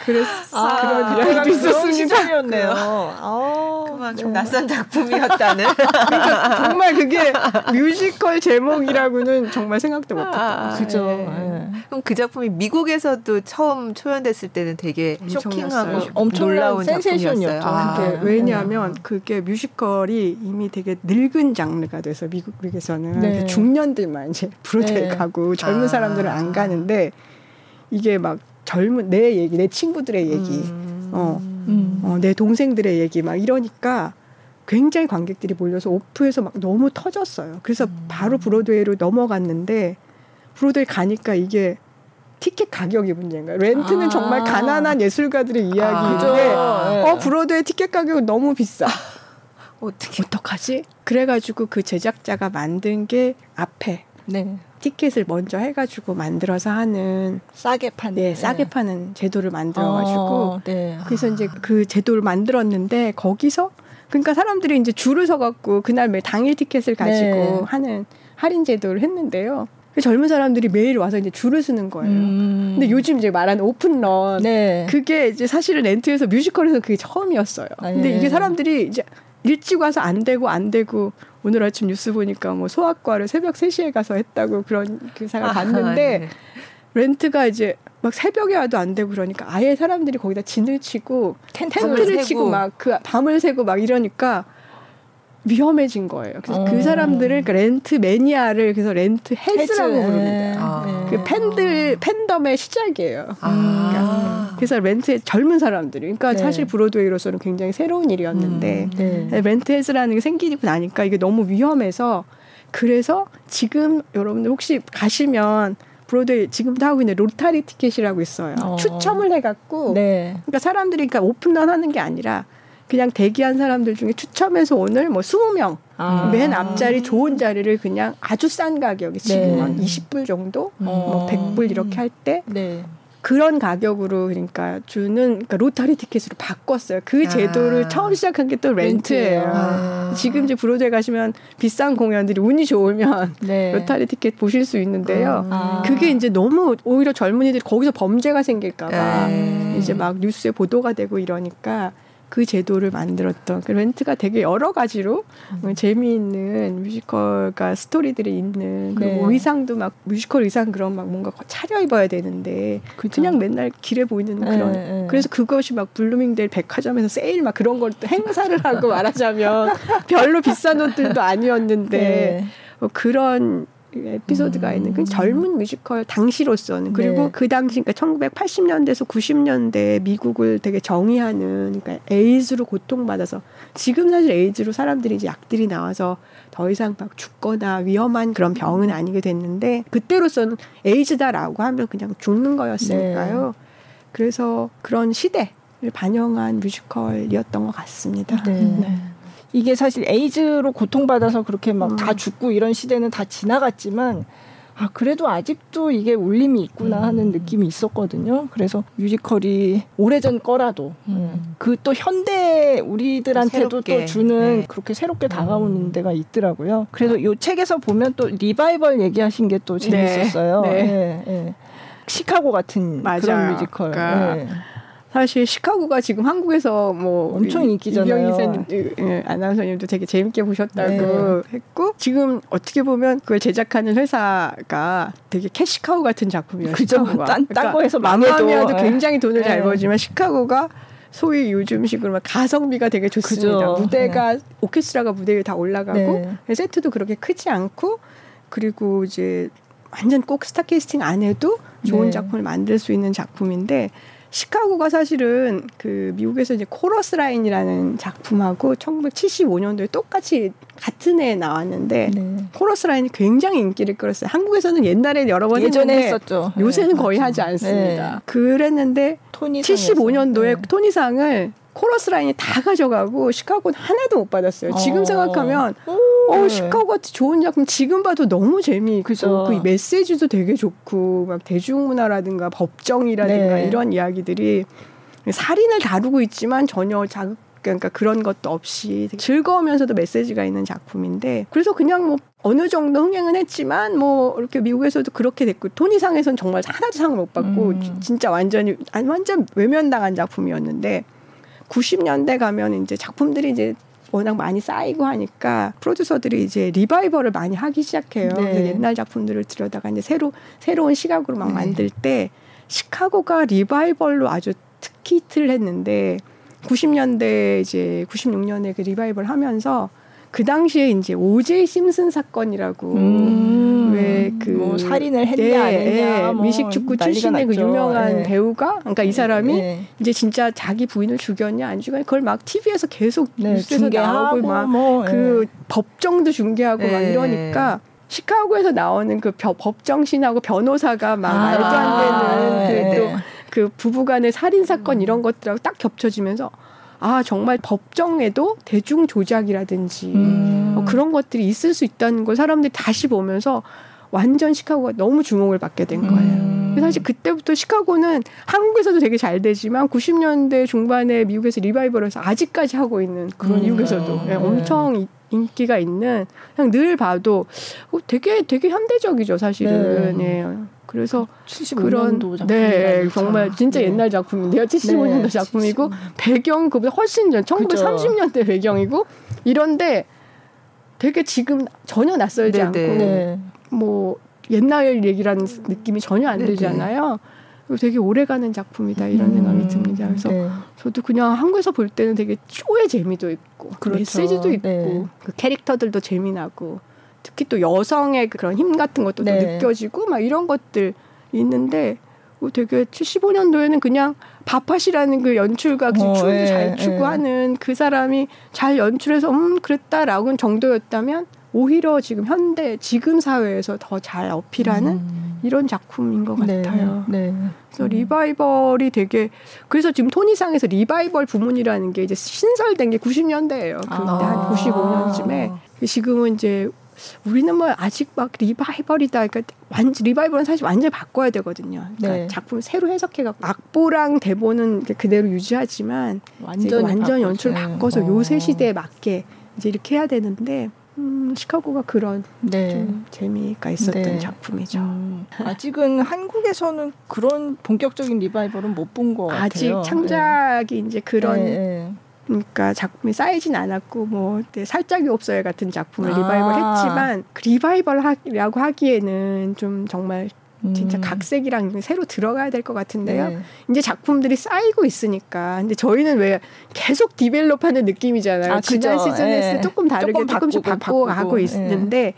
그랬어. 아, 그런 이야기도 있었습니다. 였네요 아, 그만큼 낯선 작품이었다는. 그러니까 정말 그게 뮤지컬 제목이라고는 정말 생각도 못했다. 아, 그죠. 네. 네. 그럼 그 작품이 미국에서도 처음 초연됐을 때는 되게 쇼킹하고 엄청 놀라운 센세이션이었죠. 아, 왜냐하면 그게 뮤지컬이 이미 되게 늙은 장르가 돼서 미국에서는 네. 중년들만 이제 브로드웨이 네. 가고 젊은 사람들은 안 가는데 이게 막 젊은 내 얘기, 내 친구들의 얘기, 음. 어, 음. 어, 내 동생들의 얘기 막 이러니까 굉장히 관객들이 몰려서 off에서 막 너무 터졌어요. 그래서 음. 바로 브로드웨이로 넘어갔는데 브로드웨이 가니까 이게 티켓 가격이 문제인가요? 렌트는 아. 정말 가난한 예술가들의 이야기인데 아. 어 브로드웨이 티켓 가격은 너무 비싸. 어떻게 어떡하지? 그래가지고 그 제작자가 만든 게 앞에 네. 티켓을 먼저 해가지고 만들어서 하는 싸게 파는 네 싸게 네. 파는 제도를 만들어가지고 어, 네. 그래서 이제 그 제도를 만들었는데 거기서 그러니까 사람들이 이제 줄을 서갖고 그날 매 당일 티켓을 가지고 네. 하는 할인 제도를 했는데요. 그 젊은 사람들이 매일 와서 이제 줄을 서는 거예요. 음. 근데 요즘 이제 말하는 오픈런 네. 그게 이제 사실은 렌트에서 뮤지컬에서 그게 처음이었어요. 아, 근데 예. 이게 사람들이 이제 일찍 와서 안 되고 안 되고 오늘 아침 뉴스 보니까 뭐 소아과를 새벽 3시에 가서 했다고 그런 기사를 아, 봤는데 네. 렌트가 이제 막 새벽에 와도 안 되고 그러니까 아예 사람들이 거기다 진을 치고 텐트를 치고 막 그 밤을 새고 막 이러니까 위험해진 거예요. 그래서 그 어. 그 사람들을 그 렌트 매니아를 그래서 Rent heads라고 부릅니다. 네. 아. 그 팬들 팬덤의 시작이에요. 아. 그러니까 그래서 렌트의 젊은 사람들이 그러니까 네. 사실 브로드웨이로서는 굉장히 새로운 일이었는데 음. 네. Rent heads라는 게 생기고 나니까 이게 너무 위험해서 그래서 지금 여러분들 혹시 가시면 브로드웨이 지금도 하고 있는 lottery 티켓이라고 있어요. 어. 추첨을 해갖고 네. 그러니까 사람들이 그러니까 open run 하는 게 아니라 그냥 대기한 사람들 중에 추첨해서 오늘 뭐 20명 아. 맨 앞자리 좋은 자리를 그냥 아주 싼 가격에 지금 네. 한 20불 정도, 음. 뭐 100불 이렇게 할때 네. 그런 가격으로 그러니까 주는 그러니까 로터리 티켓으로 바꿨어요. 그 아. 제도를 아. 처음 시작한 게 또 렌트예요. 아. 지금 이제 브로드에 가시면 비싼 공연들이 운이 좋으면 네. 로터리 티켓 보실 수 있는데요. 아. 그게 이제 너무 오히려 젊은이들이 거기서 범죄가 생길까봐 네. 이제 막 뉴스에 보도가 되고 이러니까 그 제도를 만들었던 그 렌트가 되게 여러 가지로 음. 재미있는 뮤지컬과 스토리들이 있는 그 네. 의상도 막 뮤지컬 의상 그런 막 뭔가 차려 입어야 되는데 그죠. 그냥 맨날 길에 보이는 네, 그런 네. 그래서 그것이 막 블루밍데일 백화점에서 세일 막 그런 걸 또 행사를 하고 말하자면 별로 비싼 옷들도 아니었는데 네. 뭐 그런 에피소드가 음. 있는 그 젊은 뮤지컬 당시로서는 그리고 네. 그 당시 그러니까 1980년대에서 90년대 미국을 되게 정의하는 그러니까 에이즈로 고통받아서 지금 사실 에이즈로 사람들이 이제 약들이 나와서 더 이상 막 죽거나 위험한 그런 병은 아니게 됐는데 그때로서는 에이즈다라고 하면 그냥 죽는 거였으니까요. 네. 그래서 그런 시대를 반영한 뮤지컬이었던 것 같습니다. 네. 네. 이게 사실 에이즈로 고통받아서 그렇게 막다 음. 죽고 이런 시대는 다 지나갔지만 아 그래도 아직도 이게 울림이 있구나 음. 하는 느낌이 있었거든요. 그래서 뮤지컬이 오래전 거라도 음. 그또 현대 우리들한테도 또 주는 네. 그렇게 새롭게 다가오는 음. 데가 있더라고요. 그래서 이 책에서 보면 또 리바이벌 얘기하신 게 또 재밌었어요. 네. 네. 네. 네. 시카고 같은 맞아요. 그런 뮤지컬. 그러니까 네. 사실 시카고가 지금 한국에서 뭐 엄청 인기잖아요. 이병희 예, 아나운서님도 되게 재밌게 보셨다고 네. 했고 지금 어떻게 보면 그걸 제작하는 회사가 되게 캐시카고 같은 작품이에요. 그죠. 딴, 그러니까 거에서 망해도 네. 굉장히 돈을 네. 잘 벌지만 시카고가 소위 요즘식으로 가성비가 되게 좋습니다. 그죠. 무대가 네. 오케스트라가 무대 에다 올라가고 네. 세트도 그렇게 크지 않고 그리고 이제 완전 꼭 스타 캐스팅 안 해도 좋은 네. 작품을 만들 수 있는 작품인데 시카고가 사실은 그 미국에서 이제 코러스 라인이라는 작품하고 1975년도에 똑같이 같은 해에 나왔는데 네. 코러스 라인이 굉장히 인기를 끌었어요. 한국에서는 옛날에 여러 번 예전에 했었죠. 요새는 네, 거의 맞죠. 하지 않습니다. 네. 그랬는데 75년도에 토니상을 코러스 라인이 다 가져가고 시카고는 하나도 못 받았어요. 지금 어. 생각하면 어 네. 시카고 같이 좋은 작품 지금 봐도 너무 재미있고 그 메시지도 되게 좋고 막 대중문화라든가 법정이라든가 네. 이런 이야기들이 살인을 다루고 있지만 전혀 자극 그러니까 그런 것도 없이 즐거우면서도 메시지가 있는 작품인데 그래서 그냥 뭐 어느 정도 흥행은 했지만 뭐 이렇게 미국에서도 그렇게 됐고 토니상에서는 정말 하나도 상을 못 받고 음. 진짜 완전히 완전 외면당한 작품이었는데 90년대 가면 이제 작품들이 이제 워낙 많이 쌓이고 하니까 프로듀서들이 이제 리바이벌을 많이 하기 시작해요. 네. 옛날 작품들을 들여다가 이제 새로 새로운 시각으로 막 네. 만들 때 시카고가 리바이벌로 아주 특히 히트를 했는데 90년대 이제 96년에 그 리바이벌 하면서 그 당시에 이제 오제이 심슨 사건이라고 음, 왜그 뭐 살인을 했냐 네, 안 했냐 네, 뭐 미식축구 출신의 그 유명한 네. 배우가 그러니까 이 사람이 네. 이제 진짜 자기 부인을 죽였냐 안 죽였냐 그걸 막 TV에서 계속 네, 뉴스에서 나오고 막그 뭐, 그 법정도 중계하고 막 이러니까 시카고에서 나오는 그 법정신하고 변호사가 막 아, 말도 안 되는 그또 그 부부간의 살인 사건 이런 것들하고 딱 겹쳐지면서 아 정말 법정에도 대중 조작이라든지 음. 어, 그런 것들이 있을 수 있다는 걸 사람들이 다시 보면서 완전 시카고가 너무 주목을 받게 된 거예요. 음. 사실 그때부터 시카고는 한국에서도 되게 잘 되지만 90년대 중반에 미국에서 리바이벌에서 아직까지 하고 있는 그런 음. 미국에서도 네, 엄청 인기가 있는 그냥 늘 봐도 어, 되게 되게 현대적이죠 사실은. 네. 네. 그래서 그런 네 정말 진짜 네. 옛날 작품인데요. 75년도 네. 작품이고 70. 배경 그보다 훨씬 전 1930년대 배경이고 이런데 되게 지금 전혀 낯설지 네, 않고 네. 뭐 옛날 얘기라는 느낌이 전혀 안 네, 들잖아요. 되게 오래가는 작품이다 이런 음, 생각이 듭니다. 그래서 네. 저도 그냥 한국에서 볼 때는 되게 쇼의 재미도 있고 그렇죠. 메시지도 있고 네. 그 캐릭터들도 재미나고 특히 또 여성의 그런 힘 같은 것도 네. 또 느껴지고 막 이런 것들 있는데 뭐 되게 75년도에는 그냥 바팟이라는 그 연출가 그 어, 춤도 예, 잘 추고 예. 하는 그 사람이 잘 연출해서 음 그랬다라고 정도였다면 오히려 지금 현대 지금 사회에서 더 잘 어필하는 음. 이런 작품인 것 네, 같아요. 네. 그래서 음. 리바이벌이 되게 그래서 지금 토니상에서 리바이벌 부문이라는 게 이제 신설된 게 90년대예요. 그때 아. 한 95년쯤에 지금은 이제 우리는 뭐 아직 막 리바이벌이다. 그러니까 완전 리바이벌은 사실 완전히 바꿔야 되거든요. 그러니까 네. 작품 새로 해석해갖고 악보랑 대본은 그대로 유지하지만 완전 완전 연출 바꿔서 어. 요새 시대에 맞게 이제 이렇게 해야 되는데 음, 시카고가 그런 네. 좀 재미가 있었던 네. 작품이죠. 음, 아직은 한국에서는 그런 본격적인 리바이벌은 못 본 것 같아요. 아직 창작이 네. 이제 그런 네, 네. 그러니까 작품이 쌓이진 않았고 뭐 살짜기 옵서예 같은 작품을 아. 리바이벌 했지만 그 리바이벌이라고 하기에는 좀 정말 진짜 음. 각색이랑 새로 들어가야 될 것 같은데요. 네. 이제 작품들이 쌓이고 있으니까. 근데 저희는 왜 계속 develop하는 느낌이잖아요. 아, 지난 시즌에 네. 조금 다르게 조금 조금씩 바꾸고, 가고 네. 있는데 네.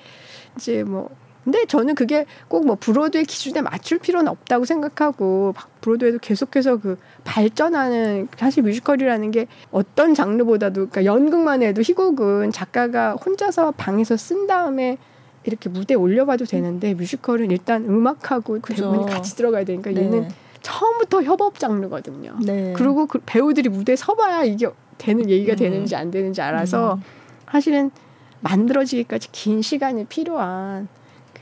이제 뭐 근데 저는 그게 꼭 뭐 브로드웨이 기준에 맞출 필요는 없다고 생각하고 브로드웨이도 계속해서 그 발전하는 사실 뮤지컬이라는 게 어떤 장르보다도 그러니까 연극만 해도 희곡은 작가가 혼자서 방에서 쓴 다음에 이렇게 무대에 올려봐도 되는데 뮤지컬은 일단 음악하고 그죠. 대본이 같이 들어가야 되니까 네. 얘는 처음부터 협업 장르거든요. 네. 그리고 그 배우들이 무대에 서봐야 이게 되는 얘기가 음. 되는지 안 되는지 알아서 음. 사실은 만들어지기까지 긴 시간이 필요한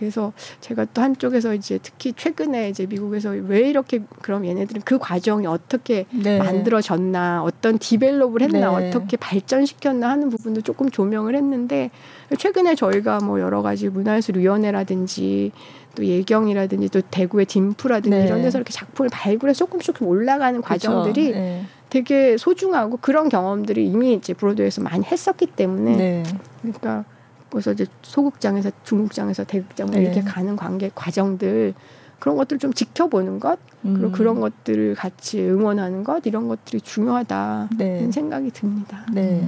그래서 제가 또 한쪽에서 이제 특히 최근에 이제 미국에서 왜 이렇게 그럼 얘네들은 그 과정이 어떻게 네. 만들어졌나 어떤 develop을 했나 네. 어떻게 발전시켰나 하는 부분도 조금 조명을 했는데 최근에 저희가 뭐 여러 가지 문화예술위원회라든지 또 예경이라든지 또 대구의 딤프라든지 네. 이런 데서 이렇게 작품을 발굴해 조금씩 조금 올라가는 과정들이 네. 되게 소중하고 그런 경험들이 이미 이제 브로드웨이에서 많이 했었기 때문에 네. 그러니까 그래서 이제 소극장에서 중극장에서 대극장 네. 이렇게 가는 관계 과정들 그런 것들 좀 지켜보는 것 그리고 음. 그런 것들을 같이 응원하는 것 이런 것들이 중요하다는 네. 생각이 듭니다. 네.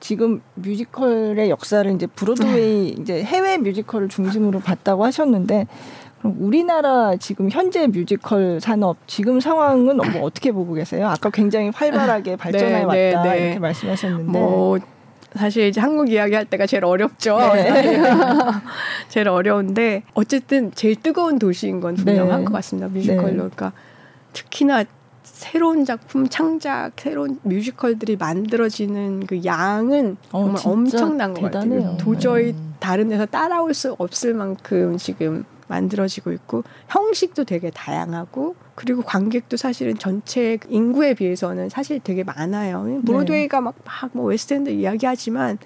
지금 뮤지컬의 역사를 이제 브로드웨이 이제 해외 뮤지컬을 중심으로 봤다고 하셨는데 그럼 우리나라 지금 현재 뮤지컬 산업 지금 상황은 뭐 어떻게 보고 계세요? 아까 굉장히 활발하게 발전해 네, 왔다 네, 네. 이렇게 말씀하셨는데 뭐 사실 이제 한국 이야기 할 때가 제일 어렵죠. 네. 제일 어려운데 어쨌든 제일 뜨거운 도시인 건 분명한 네. 것 같습니다. 뮤지컬로. 네. 그러니까 특히나 새로운 작품 창작, 새로운 뮤지컬들이 만들어지는 그 양은 어, 정말 엄청난 것 대단해요. 같아요. 도저히 네. 다른 데서 따라올 수 없을 만큼 지금 만들어지고 있고 형식도 되게 다양하고 그리고 관객도 사실은 전체 인구에 비해서는 사실 되게 많아요. 네. 브로드웨이가 막막 뭐 웨스트엔드 이야기하지만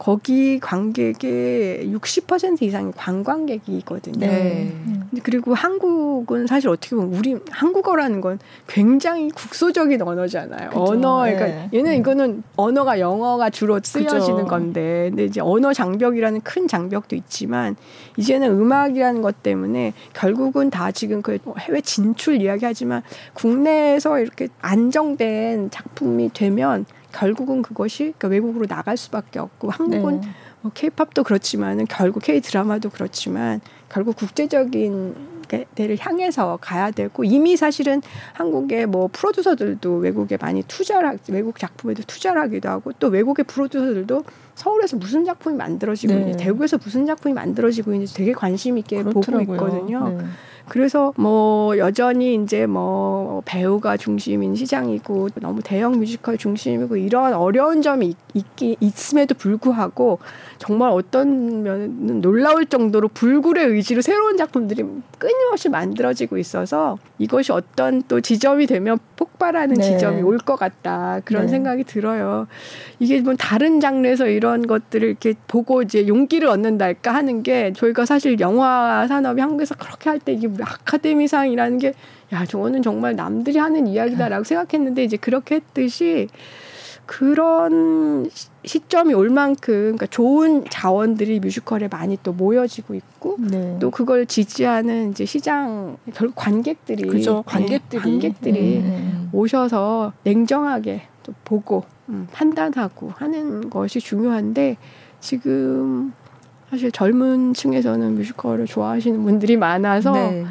거기 관객의 60% 이상이 관광객이거든요. 네. 그리고 한국은 사실 어떻게 보면 우리 한국어라는 건 굉장히 국소적인 언어잖아요. 그쵸. 언어, 그러니까 네. 얘는 이거는 언어가 영어가 주로 쓰여지는 그쵸. 건데, 근데 이제 언어 장벽이라는 큰 장벽도 있지만 이제는 음악이라는 것 때문에 결국은 다 지금 그 해외 진출 이야기하지만 국내에서 이렇게 안정된 작품이 되면 결국은 그것이 그러니까 외국으로 나갈 수밖에 없고 한국은 네. 뭐 케이팝도 그렇지만은 결국 케이 드라마도 그렇지만 결국 국제적인 데를 향해서 가야 되고 이미 사실은 한국의 뭐 프로듀서들도 외국에 많이 투자를 외국 작품에도 투자를 하기도 하고 또 외국의 프로듀서들도 서울에서 무슨 작품이 만들어지고 네. 있는지 대구에서 무슨 작품이 만들어지고 있는지 되게 관심 있게 그렇더라고요. 보고 있거든요. 네. 그래서 뭐 여전히 이제 뭐 배우가 중심인 시장이고 너무 대형 뮤지컬 중심이고 이런 어려운 점이 있기 있음에도 불구하고 정말 어떤 면은 놀라울 정도로 불굴의 의지로 새로운 작품들이 끊임없이 만들어지고 있어서 이것이 어떤 또 지점이 되면 폭발하는 네. 지점이 올 것 같다 그런 네. 생각이 들어요. 이게 뭐 다른 장르에서 이런 것들을 이렇게 보고 이제 용기를 얻는달까 하는 게 저희가 사실 영화 산업이 한국에서 그렇게 할 때 이게 아카데미상이라는 게 야, 저거는 정말 남들이 하는 이야기다라고 생각했는데 이제 그렇게 했듯이 그런 시점이 올 만큼 그러니까 좋은 자원들이 뮤지컬에 많이 또 모여지고 있고 네. 또 그걸 지지하는 이제 시장 결국 관객들이 그죠 관객들이 네, 관객들이 네. 오셔서 냉정하게 또 보고 음, 판단하고 하는 것이 중요한데 지금 사실 젊은 층에서는 뮤지컬을 좋아하시는 분들이 많아서 네.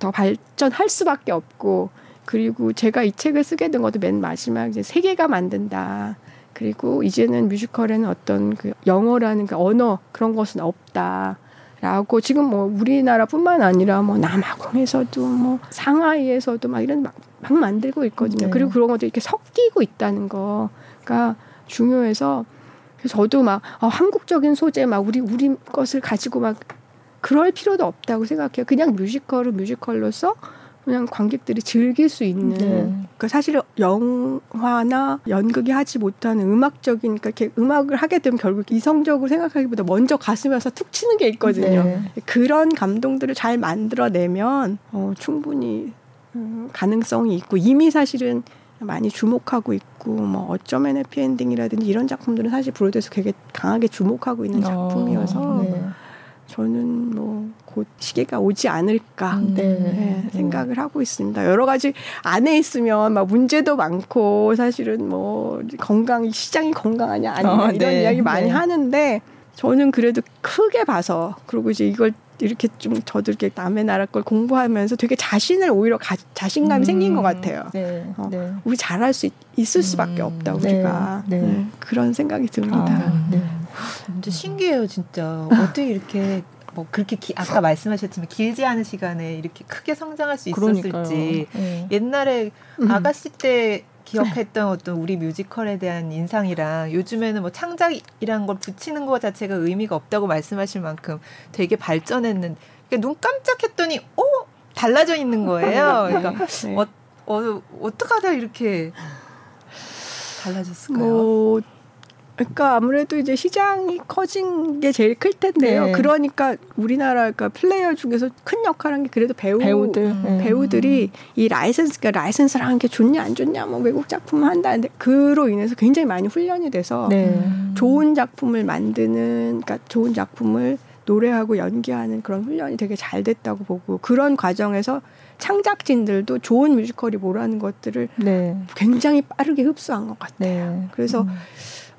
더 발전할 수밖에 없고 그리고 제가 이 책을 쓰게 된 것도 맨 마지막 이제 세계가 만든다. 그리고 이제는 뮤지컬에는 어떤 그 영어라는 그 언어 그런 것은 없다. 라고 지금 뭐 우리나라뿐만 아니라 뭐 남아공에서도 뭐 상하이에서도 막 이런 막, 막 만들고 있거든요. 네. 그리고 그런 것도 이렇게 섞이고 있다는 거가 중요해서 그래서 저도 막 어, 한국적인 소재 막 우리 우리 것을 가지고 막 그럴 필요도 없다고 생각해요. 그냥 뮤지컬은 뮤지컬로서 그냥 관객들이 즐길 수 있는 네. 그 사실 영화나 연극이 하지 못하는 음악적인 그러니까 이렇게 음악을 하게 되면 결국 이성적으로 생각하기보다 먼저 가슴에서 툭 치는 게 있거든요. 네. 그런 감동들을 잘 만들어내면 어, 충분히 음, 가능성이 있고 이미 사실은 많이 주목하고 있고 뭐 어쩌면 해피엔딩이라든지 이런 작품들은 사실 브로드에서 되게 강하게 주목하고 있는 어, 작품이어서 어, 네. 저는 뭐 곧 시기가 오지 않을까 음, 네. 네, 생각을 하고 있습니다. 여러 가지 안에 있으면 막 문제도 많고 사실은 뭐 건강 시장이 건강하냐 아니냐 어, 이런 네. 이야기 많이 네. 하는데 저는 그래도 크게 봐서 그리고 이제 이걸 이렇게 좀 저도 이렇게 남의 나라 걸 공부하면서 되게 자신을 오히려 가, 자신감이 음, 생긴 것 같아요. 네, 어, 네. 우리 잘할 수 있, 을 수밖에 음, 없다 우리가 네, 네. 그런 생각이 듭니다. 아, 네. 진짜 신기해요, 진짜. 어떻게 이렇게 뭐 그렇게 기, 아까 말씀하셨지만 길지 않은 시간에 이렇게 크게 성장할 수 있었을지 네. 옛날에 음. 아가씨 때 기억했던 어떤 우리 뮤지컬에 대한 인상이랑 요즘에는 뭐 창작이란 걸 붙이는 것 자체가 의미가 없다고 말씀하실 만큼 되게 발전했는 그러니까 눈 깜짝했더니 어 달라져 있는 거예요. 그러니까 네. 어, 어 어떻게 하다 이렇게 달라졌을까요? 뭐 그러니까 아무래도 이제 시장이 커진 게 제일 클 텐데요. 네. 그러니까 우리나라 그러니까 플레이어 중에서 큰 역할한 게 그래도 배우 배우들 음. 배우들이 이 라이센스가 라이센스를 하는 게 좋냐 안 좋냐 뭐 외국 작품을 한다는데 그로 인해서 굉장히 많이 훈련이 돼서 네. 좋은 작품을 만드는 그러니까 좋은 작품을 노래하고 연기하는 그런 훈련이 되게 잘 됐다고 보고 그런 과정에서 창작진들도 좋은 뮤지컬이 뭐라는 것들을 네. 굉장히 빠르게 흡수한 것 같아요. 네. 그래서 음.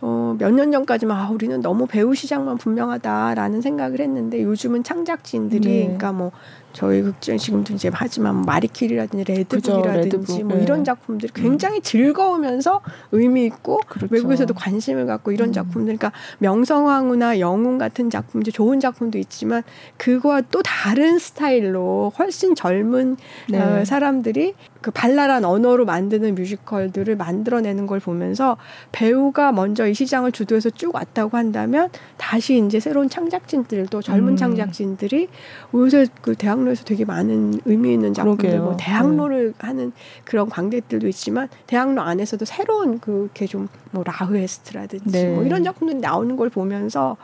어, 몇 년 전까지만 아, 우리는 너무 배우 시장만 분명하다라는 생각을 했는데 요즘은 창작진들이 네. 그러니까 뭐 저희 극장 지금도 이제 하지만 마리킬이라든지 레드북이라든지 레드북. 뭐 네. 이런 작품들이 음. 굉장히 즐거우면서 의미 있고 그렇죠. 외국에서도 관심을 갖고 이런 음. 작품들 그러니까 명성황후나 영웅 같은 작품 이제 좋은 작품도 있지만 그거와 또 다른 스타일로 훨씬 젊은 네. 어, 사람들이 그 발랄한 언어로 만드는 뮤지컬들을 만들어내는 걸 보면서 배우가 먼저 이 시장을 주도해서 쭉 왔다고 한다면 다시 이제 새로운 창작진들도 젊은 음. 창작진들이 요새 그 대학 로에서 되게 많은 의미 있는 작품들 뭐 대학로를 네. 하는 그런 관객들도 있지만 대학로 안에서도 새로운 그게 좀 뭐 라흐에스트라든지 네. 뭐 이런 작품들이 나오는 걸 보면서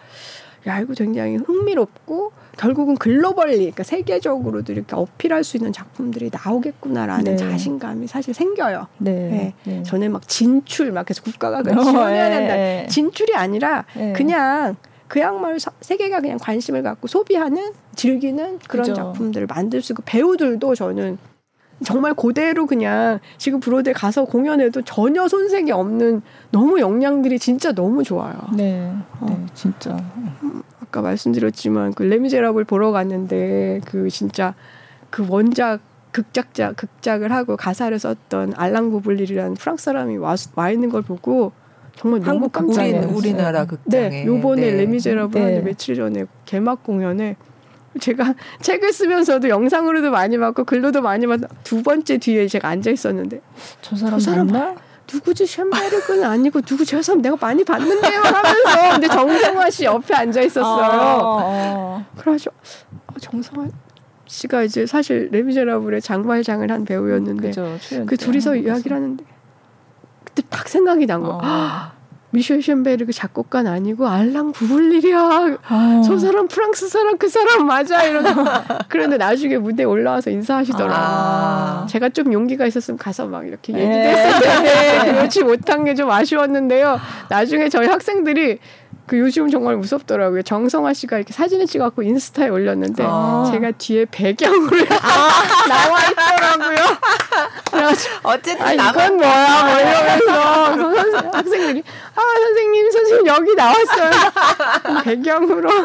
야 이거 굉장히 흥미롭고 결국은 글로벌리 그러니까 세계적으로도 이렇게 어필할 수 있는 작품들이 나오겠구나라는 네. 자신감이 사실 생겨요. 네. 네. 네. 저는 막 진출 막 해서 국가가 그 지원해야 된다. 네. 진출이 아니라 네. 그냥 그야말로 세계가 그냥 관심을 갖고 소비하는 즐기는 그런 그죠. 작품들을 만들 수 있고 배우들도 저는 정말 그대로 그냥 지금 브로드에 가서 공연해도 전혀 손색이 없는 너무 역량들이 진짜 너무 좋아요. 네, 어. 네 진짜. 음, 아까 말씀드렸지만 그 레미제라블 보러 갔는데 그 진짜 그 원작 극작자 극작을 하고 가사를 썼던 알랑 부블리라는 프랑스 사람이 와, 와 있는 걸 보고 정말 한국 너무 깜짝 놀랐어요. 우리 나라 극장에. 네, 요번에 네. 레미제라블 네. 며칠 전에 개막 공연에 제가 책을 쓰면서도 영상으로도 많이 봤고 글로도 많이 봤. 두 번째 뒤에 제가 앉아 있었는데 저 사람, 저 사람 맞나? 누구지 �샴베르크는 아니고 누구 저 사람 내가 많이 봤는데요 하면서 근데 정성화 씨 옆에 앉아 있었어요. 어, 어. 그래가지고 어, 정성화 씨가 이제 사실 레미제라블의 장발장을 한 배우였는데 그죠, 그 둘이서 이야기를 하는데 그때 딱 생각이 난 거. 어. 미셸 셴베르그 작곡가는 아니고 알랑 구블리야. 어. 저 사람 프랑스 사람 그 사람 맞아 이러고 그런데 나중에 무대 에 올라와서 인사하시더라고요. 아. 제가 좀 용기가 있었으면 가서 막 이렇게 얘기도 네. 했을 텐데 그렇지 못한 게 좀 아쉬웠는데요. 나중에 저희 학생들이 그 요즘 정말 무섭더라고요. 정성화 씨가 이렇게 사진을 찍어갖고 인스타에 올렸는데 아. 제가 뒤에 배경으로 아. 나와 있더라고요. 어쨌든 아, 이건 뭐야 뭐 이러면서 학생들이 아 선생님 선생님 여기 나왔어요. 배경으로.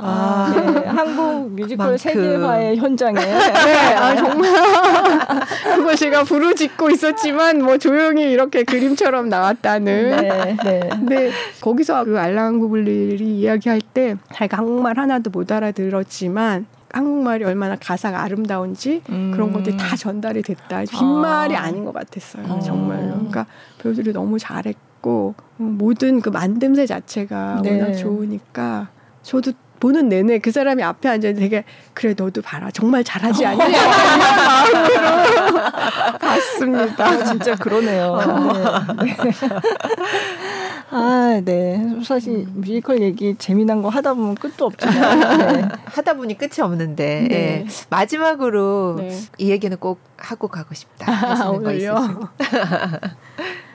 아, 네. 한국 뮤지컬 세계화의 현장에. 네, 아, 정말. 그거 제가 부르짖고 있었지만, 뭐, 조용히 이렇게 그림처럼 나왔다는. 네, 네. 근데 거기서 그 알랑 구블리이 이야기할 때, 자기가 한국말 하나도 못 알아들었지만, 한국말이 얼마나 가사가 아름다운지 음. 그런 것들이 다 전달이 됐다. 빈말이 아. 아닌 것 같았어요. 어. 정말로. 그러니까 배우들이 너무 잘했고 모든 그 만듦새 자체가 네. 워낙 좋으니까 저도 보는 내내 그 사람이 앞에 앉아 되게 그래 너도 봐라 정말 잘하지 않냐 어. 이런 마음으로 봤습니다. 아, 진짜 그러네요. 어. 네. 아, 네. 사실 뮤지컬 얘기 재미난 거 하다 보면 끝도 없지만 네. 하다 보니 끝이 없는데 네. 네. 마지막으로 네. 이 얘기는 꼭 하고 가고 싶다 하시는 거 있으시죠?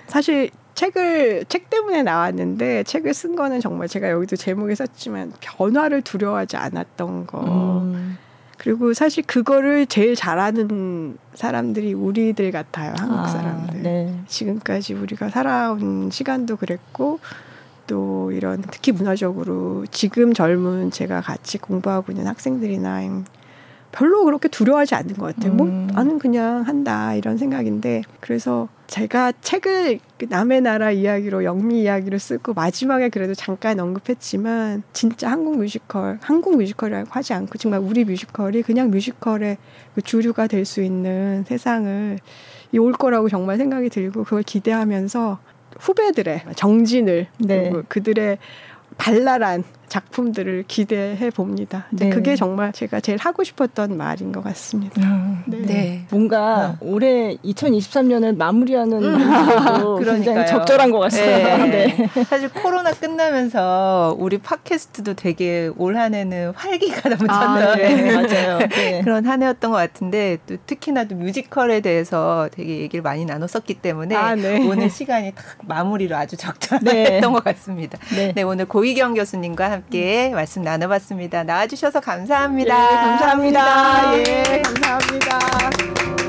사실 책을 책 때문에 나왔는데 책을 쓴 거는 정말 제가 여기도 제목에 썼지만 변화를 두려워하지 않았던 거. 음. 그리고 사실 그거를 제일 잘하는 사람들이 우리들 같아요. 한국 아, 사람들. 네. 지금까지 우리가 살아온 시간도 그랬고 또 이런 특히 문화적으로 지금 젊은 제가 같이 공부하고 있는 학생들이나 별로 그렇게 두려워하지 않는 것 같아요. 뭐 음. 뭐 나는 그냥 한다 이런 생각인데 그래서 제가 책을 그 남의 나라 이야기로 영미 이야기로 쓰고 마지막에 그래도 잠깐 언급했지만 진짜 한국 뮤지컬 한국 뮤지컬이라고 하지 않고 정말 우리 뮤지컬이 그냥 뮤지컬의 그 주류가 될 수 있는 세상을 올 거라고 정말 생각이 들고 그걸 기대하면서 후배들의 정진을 네. 그들의 발랄한 작품들을 기대해 봅니다. 네. 그게 정말 제가 제일 하고 싶었던 말인 것 같습니다. 음, 네. 네. 뭔가 음. 올해 2023년을 마무리하는 음. 굉장히 적절한 것 같습니다. 네. 네. 사실 코로나 끝나면서 우리 팟캐스트도 되게 올 한해는 활기가 넘쳤던 아, 네. 맞아요. 네. 그런 한 해였던 것 같은데 또 특히나 도 뮤지컬에 대해서 되게 얘기를 많이 나눴었기 때문에 아, 네. 오늘 시간이 딱 마무리로 아주 적절했던 것 같습니다. 네. 오늘 고희경 교수님과 함께 함께 말씀 나눠봤습니다. 나와주셔서 감사합니다. 예, 감사합니다. 감사합니다. 예, 감사합니다.